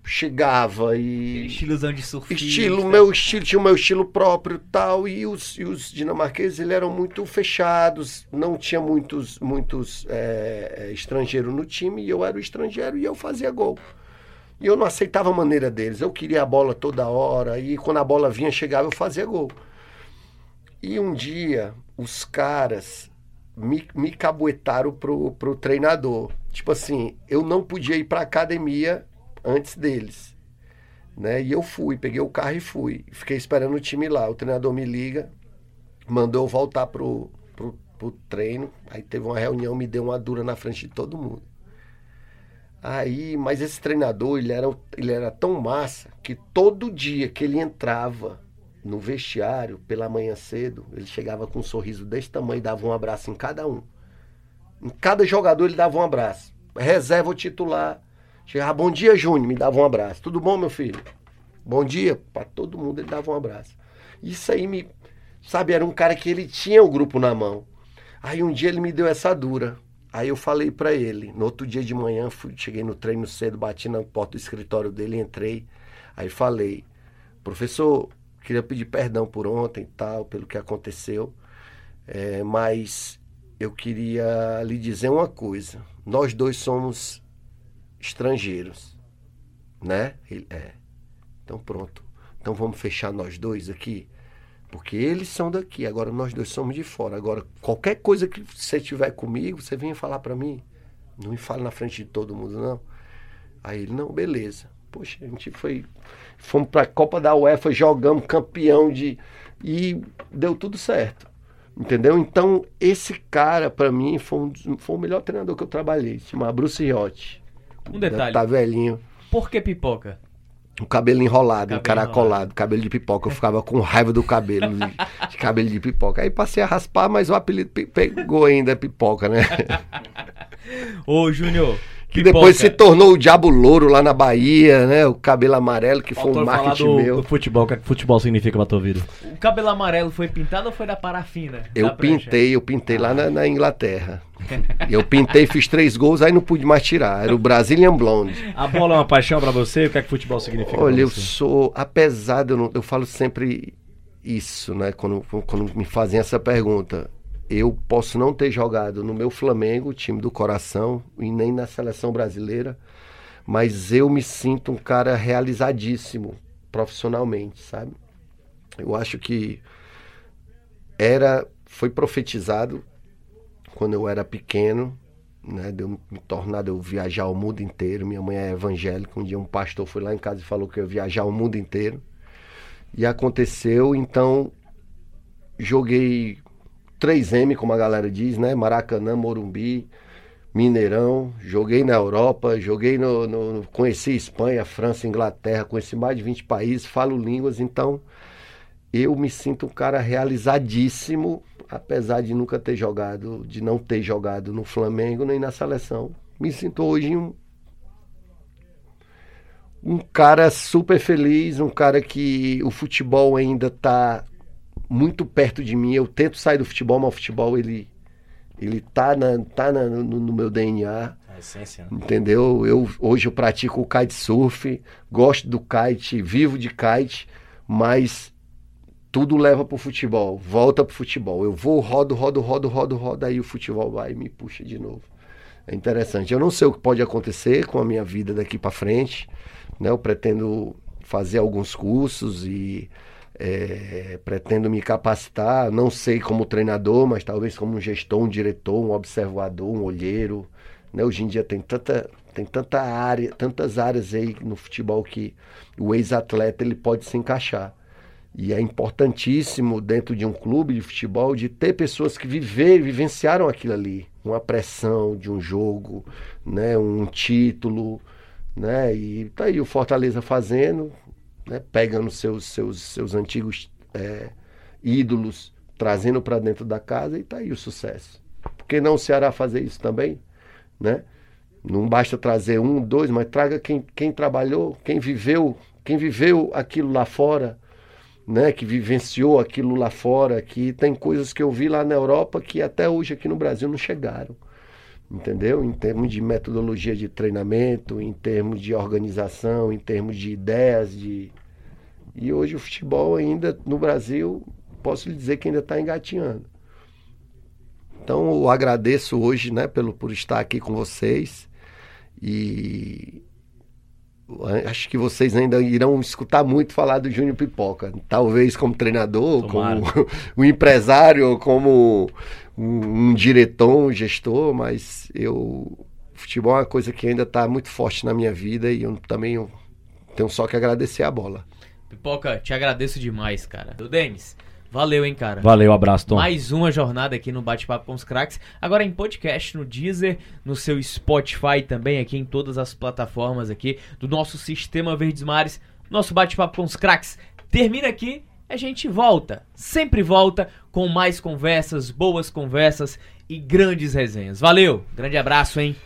Speaker 5: Chegava e
Speaker 3: Estilozão de surfista.
Speaker 5: estilo, meu estilo, tinha o meu estilo próprio e tal, e os, e os dinamarqueses eles eram muito fechados, não tinha muitos, muitos é, estrangeiros no time, e eu era o estrangeiro e eu fazia gol. E eu não aceitava a maneira deles, eu queria a bola toda hora, e quando a bola vinha, chegava, eu fazia gol. E um dia, os caras me, me cabuetaram pro, pro treinador. Tipo assim, eu não podia ir pra academia antes deles né? E eu fui, peguei o carro e fui. Fiquei esperando o time lá. O treinador me liga, mandou eu voltar pro, pro, pro treino. Aí teve uma reunião, me deu uma dura na frente de todo mundo. Aí, mas esse treinador, ele era, ele era tão massa que todo dia que ele entrava no vestiário, pela manhã cedo, ele chegava com um sorriso desse tamanho e dava um abraço em cada um. Em cada jogador ele dava um abraço. Reserva o titular. Chegava, bom dia, Júnior, me dava um abraço. Tudo bom, meu filho? Bom dia. Para todo mundo ele dava um abraço. Isso aí me. Sabe, era um cara que ele tinha o grupo na mão. Aí um dia ele me deu essa dura. Aí eu falei para ele, no outro dia de manhã, fui, cheguei no treino cedo, bati na porta do escritório dele, entrei. Aí falei, professor, queria pedir perdão por ontem e tal, pelo que aconteceu. É, mas eu queria lhe dizer uma coisa. Nós dois somos estrangeiros, né? Ele, é. Então pronto. Então vamos fechar nós dois aqui. Porque eles são daqui, agora nós dois somos de fora. Agora, qualquer coisa que você tiver comigo, você venha falar para mim. Não me fale na frente de todo mundo, não. Aí ele, não, beleza. Poxa, a gente foi. Fomos pra Copa da UEFA, jogamos campeão de. E deu tudo certo. Entendeu? Então, esse cara, para mim, foi, um, foi o melhor treinador que eu trabalhei. Se chama Bruce Riotti.
Speaker 3: Um detalhe.
Speaker 5: Tá velhinho.
Speaker 3: Por que pipoca?
Speaker 5: O cabelo enrolado,
Speaker 3: Cabelo
Speaker 5: encaracolado, cabelo de pipoca. Eu ficava com raiva do cabelo, de, de cabelo de pipoca. Aí passei a raspar, mas o apelido pe- pegou ainda pipoca, né?
Speaker 3: Ô, Júnior.
Speaker 5: Que depois se tornou o Diabo Louro lá na Bahia, né? O cabelo amarelo, que foi um
Speaker 4: Faltou falar
Speaker 5: marketing
Speaker 4: do,
Speaker 5: meu.
Speaker 4: do futebol, o que, é que futebol significa pra tua vida?
Speaker 3: O cabelo amarelo foi pintado ou foi da parafina?
Speaker 5: Eu
Speaker 3: Da
Speaker 5: pintei, eu pintei lá na, na Inglaterra. Eu pintei, fiz três gols, aí não pude mais tirar. Era o Brazilian Blonde.
Speaker 4: A bola é uma paixão pra você? O que é que futebol significa
Speaker 5: Olha,
Speaker 4: pra
Speaker 5: eu sou, apesar de eu, não, eu falo sempre isso, né? Quando, quando me fazem essa pergunta. Eu posso não ter jogado no meu Flamengo, time do coração, e nem na seleção brasileira, mas eu me sinto um cara realizadíssimo profissionalmente, sabe? Eu acho que era, foi profetizado quando eu era pequeno, né, de eu me tornar, eu viajar o mundo inteiro. Minha mãe é evangélica. Um dia um pastor foi lá em casa e falou que eu ia viajar o mundo inteiro. E aconteceu, então joguei 3M, como a galera diz, né? Maracanã, Morumbi, Mineirão. Joguei na Europa, joguei no, no, Conheci Espanha, França, Inglaterra, conheci mais de 20 países, falo línguas, então eu me sinto um cara realizadíssimo, apesar de nunca ter jogado, de não ter jogado no Flamengo nem na seleção. Me sinto hoje um, um cara super feliz, um cara que o futebol ainda está muito perto de mim. Eu tento sair do futebol, mas o futebol ele ele tá, na, tá na- no, no meu DNA.
Speaker 4: A essência, né?
Speaker 5: Entendeu? Eu hoje eu pratico o kitesurf, gosto do kite, vivo de kite, mas tudo leva pro futebol, volta pro futebol. Eu vou, rodo, rodo, rodo, rodo, rodo, aí o futebol vai e me puxa de novo. É interessante. Eu não sei o que pode acontecer com a minha vida daqui para frente, né? Eu pretendo fazer alguns cursos e é, pretendo me capacitar, não sei como treinador, mas talvez como um gestor, um diretor, um observador, um olheiro. Né? Hoje em dia tem tanta, tem tanta área, tantas áreas aí no futebol que o ex-atleta ele pode se encaixar. E é importantíssimo dentro de um clube de futebol de ter pessoas que viver, vivenciaram aquilo ali, uma pressão de um jogo, né, um título, né? E tá aí o Fortaleza fazendo, né, pegando seus seus seus antigos é, ídolos, trazendo para dentro da casa e tá aí o sucesso. Por que não o Ceará fazer isso também, né? Não basta trazer um, dois, mas traga quem, quem trabalhou, quem viveu, quem viveu aquilo lá fora, né, que vivenciou aquilo lá fora, que tem coisas que eu vi lá na Europa que até hoje aqui no Brasil não chegaram. Entendeu? Em termos de metodologia de treinamento, em termos de organização, em termos de ideias, de e hoje o futebol ainda no Brasil, posso lhe dizer que ainda está engatinhando. Então eu agradeço hoje, né, pelo por estar aqui com vocês e acho que vocês ainda irão escutar muito falar do Júnior Pipoca. Talvez como treinador,
Speaker 4: Tomara.
Speaker 5: como um empresário, como um, um diretor, um gestor, mas eu futebol é uma coisa que ainda está muito forte na minha vida e eu também eu tenho só que agradecer a bola.
Speaker 3: Pipoca, te agradeço demais, cara. Ô, Denis, Valeu, hein, cara.
Speaker 4: Valeu, abraço, Tom.
Speaker 3: Mais uma jornada aqui no Bate-Papo com os Cracks. Agora em podcast, no Deezer, no seu Spotify também, aqui em todas as plataformas aqui do nosso Sistema Verdes Mares. Nosso Bate-Papo com os Cracks termina aqui. A gente volta, sempre volta com mais conversas, boas conversas e grandes resenhas. Valeu, grande abraço, hein?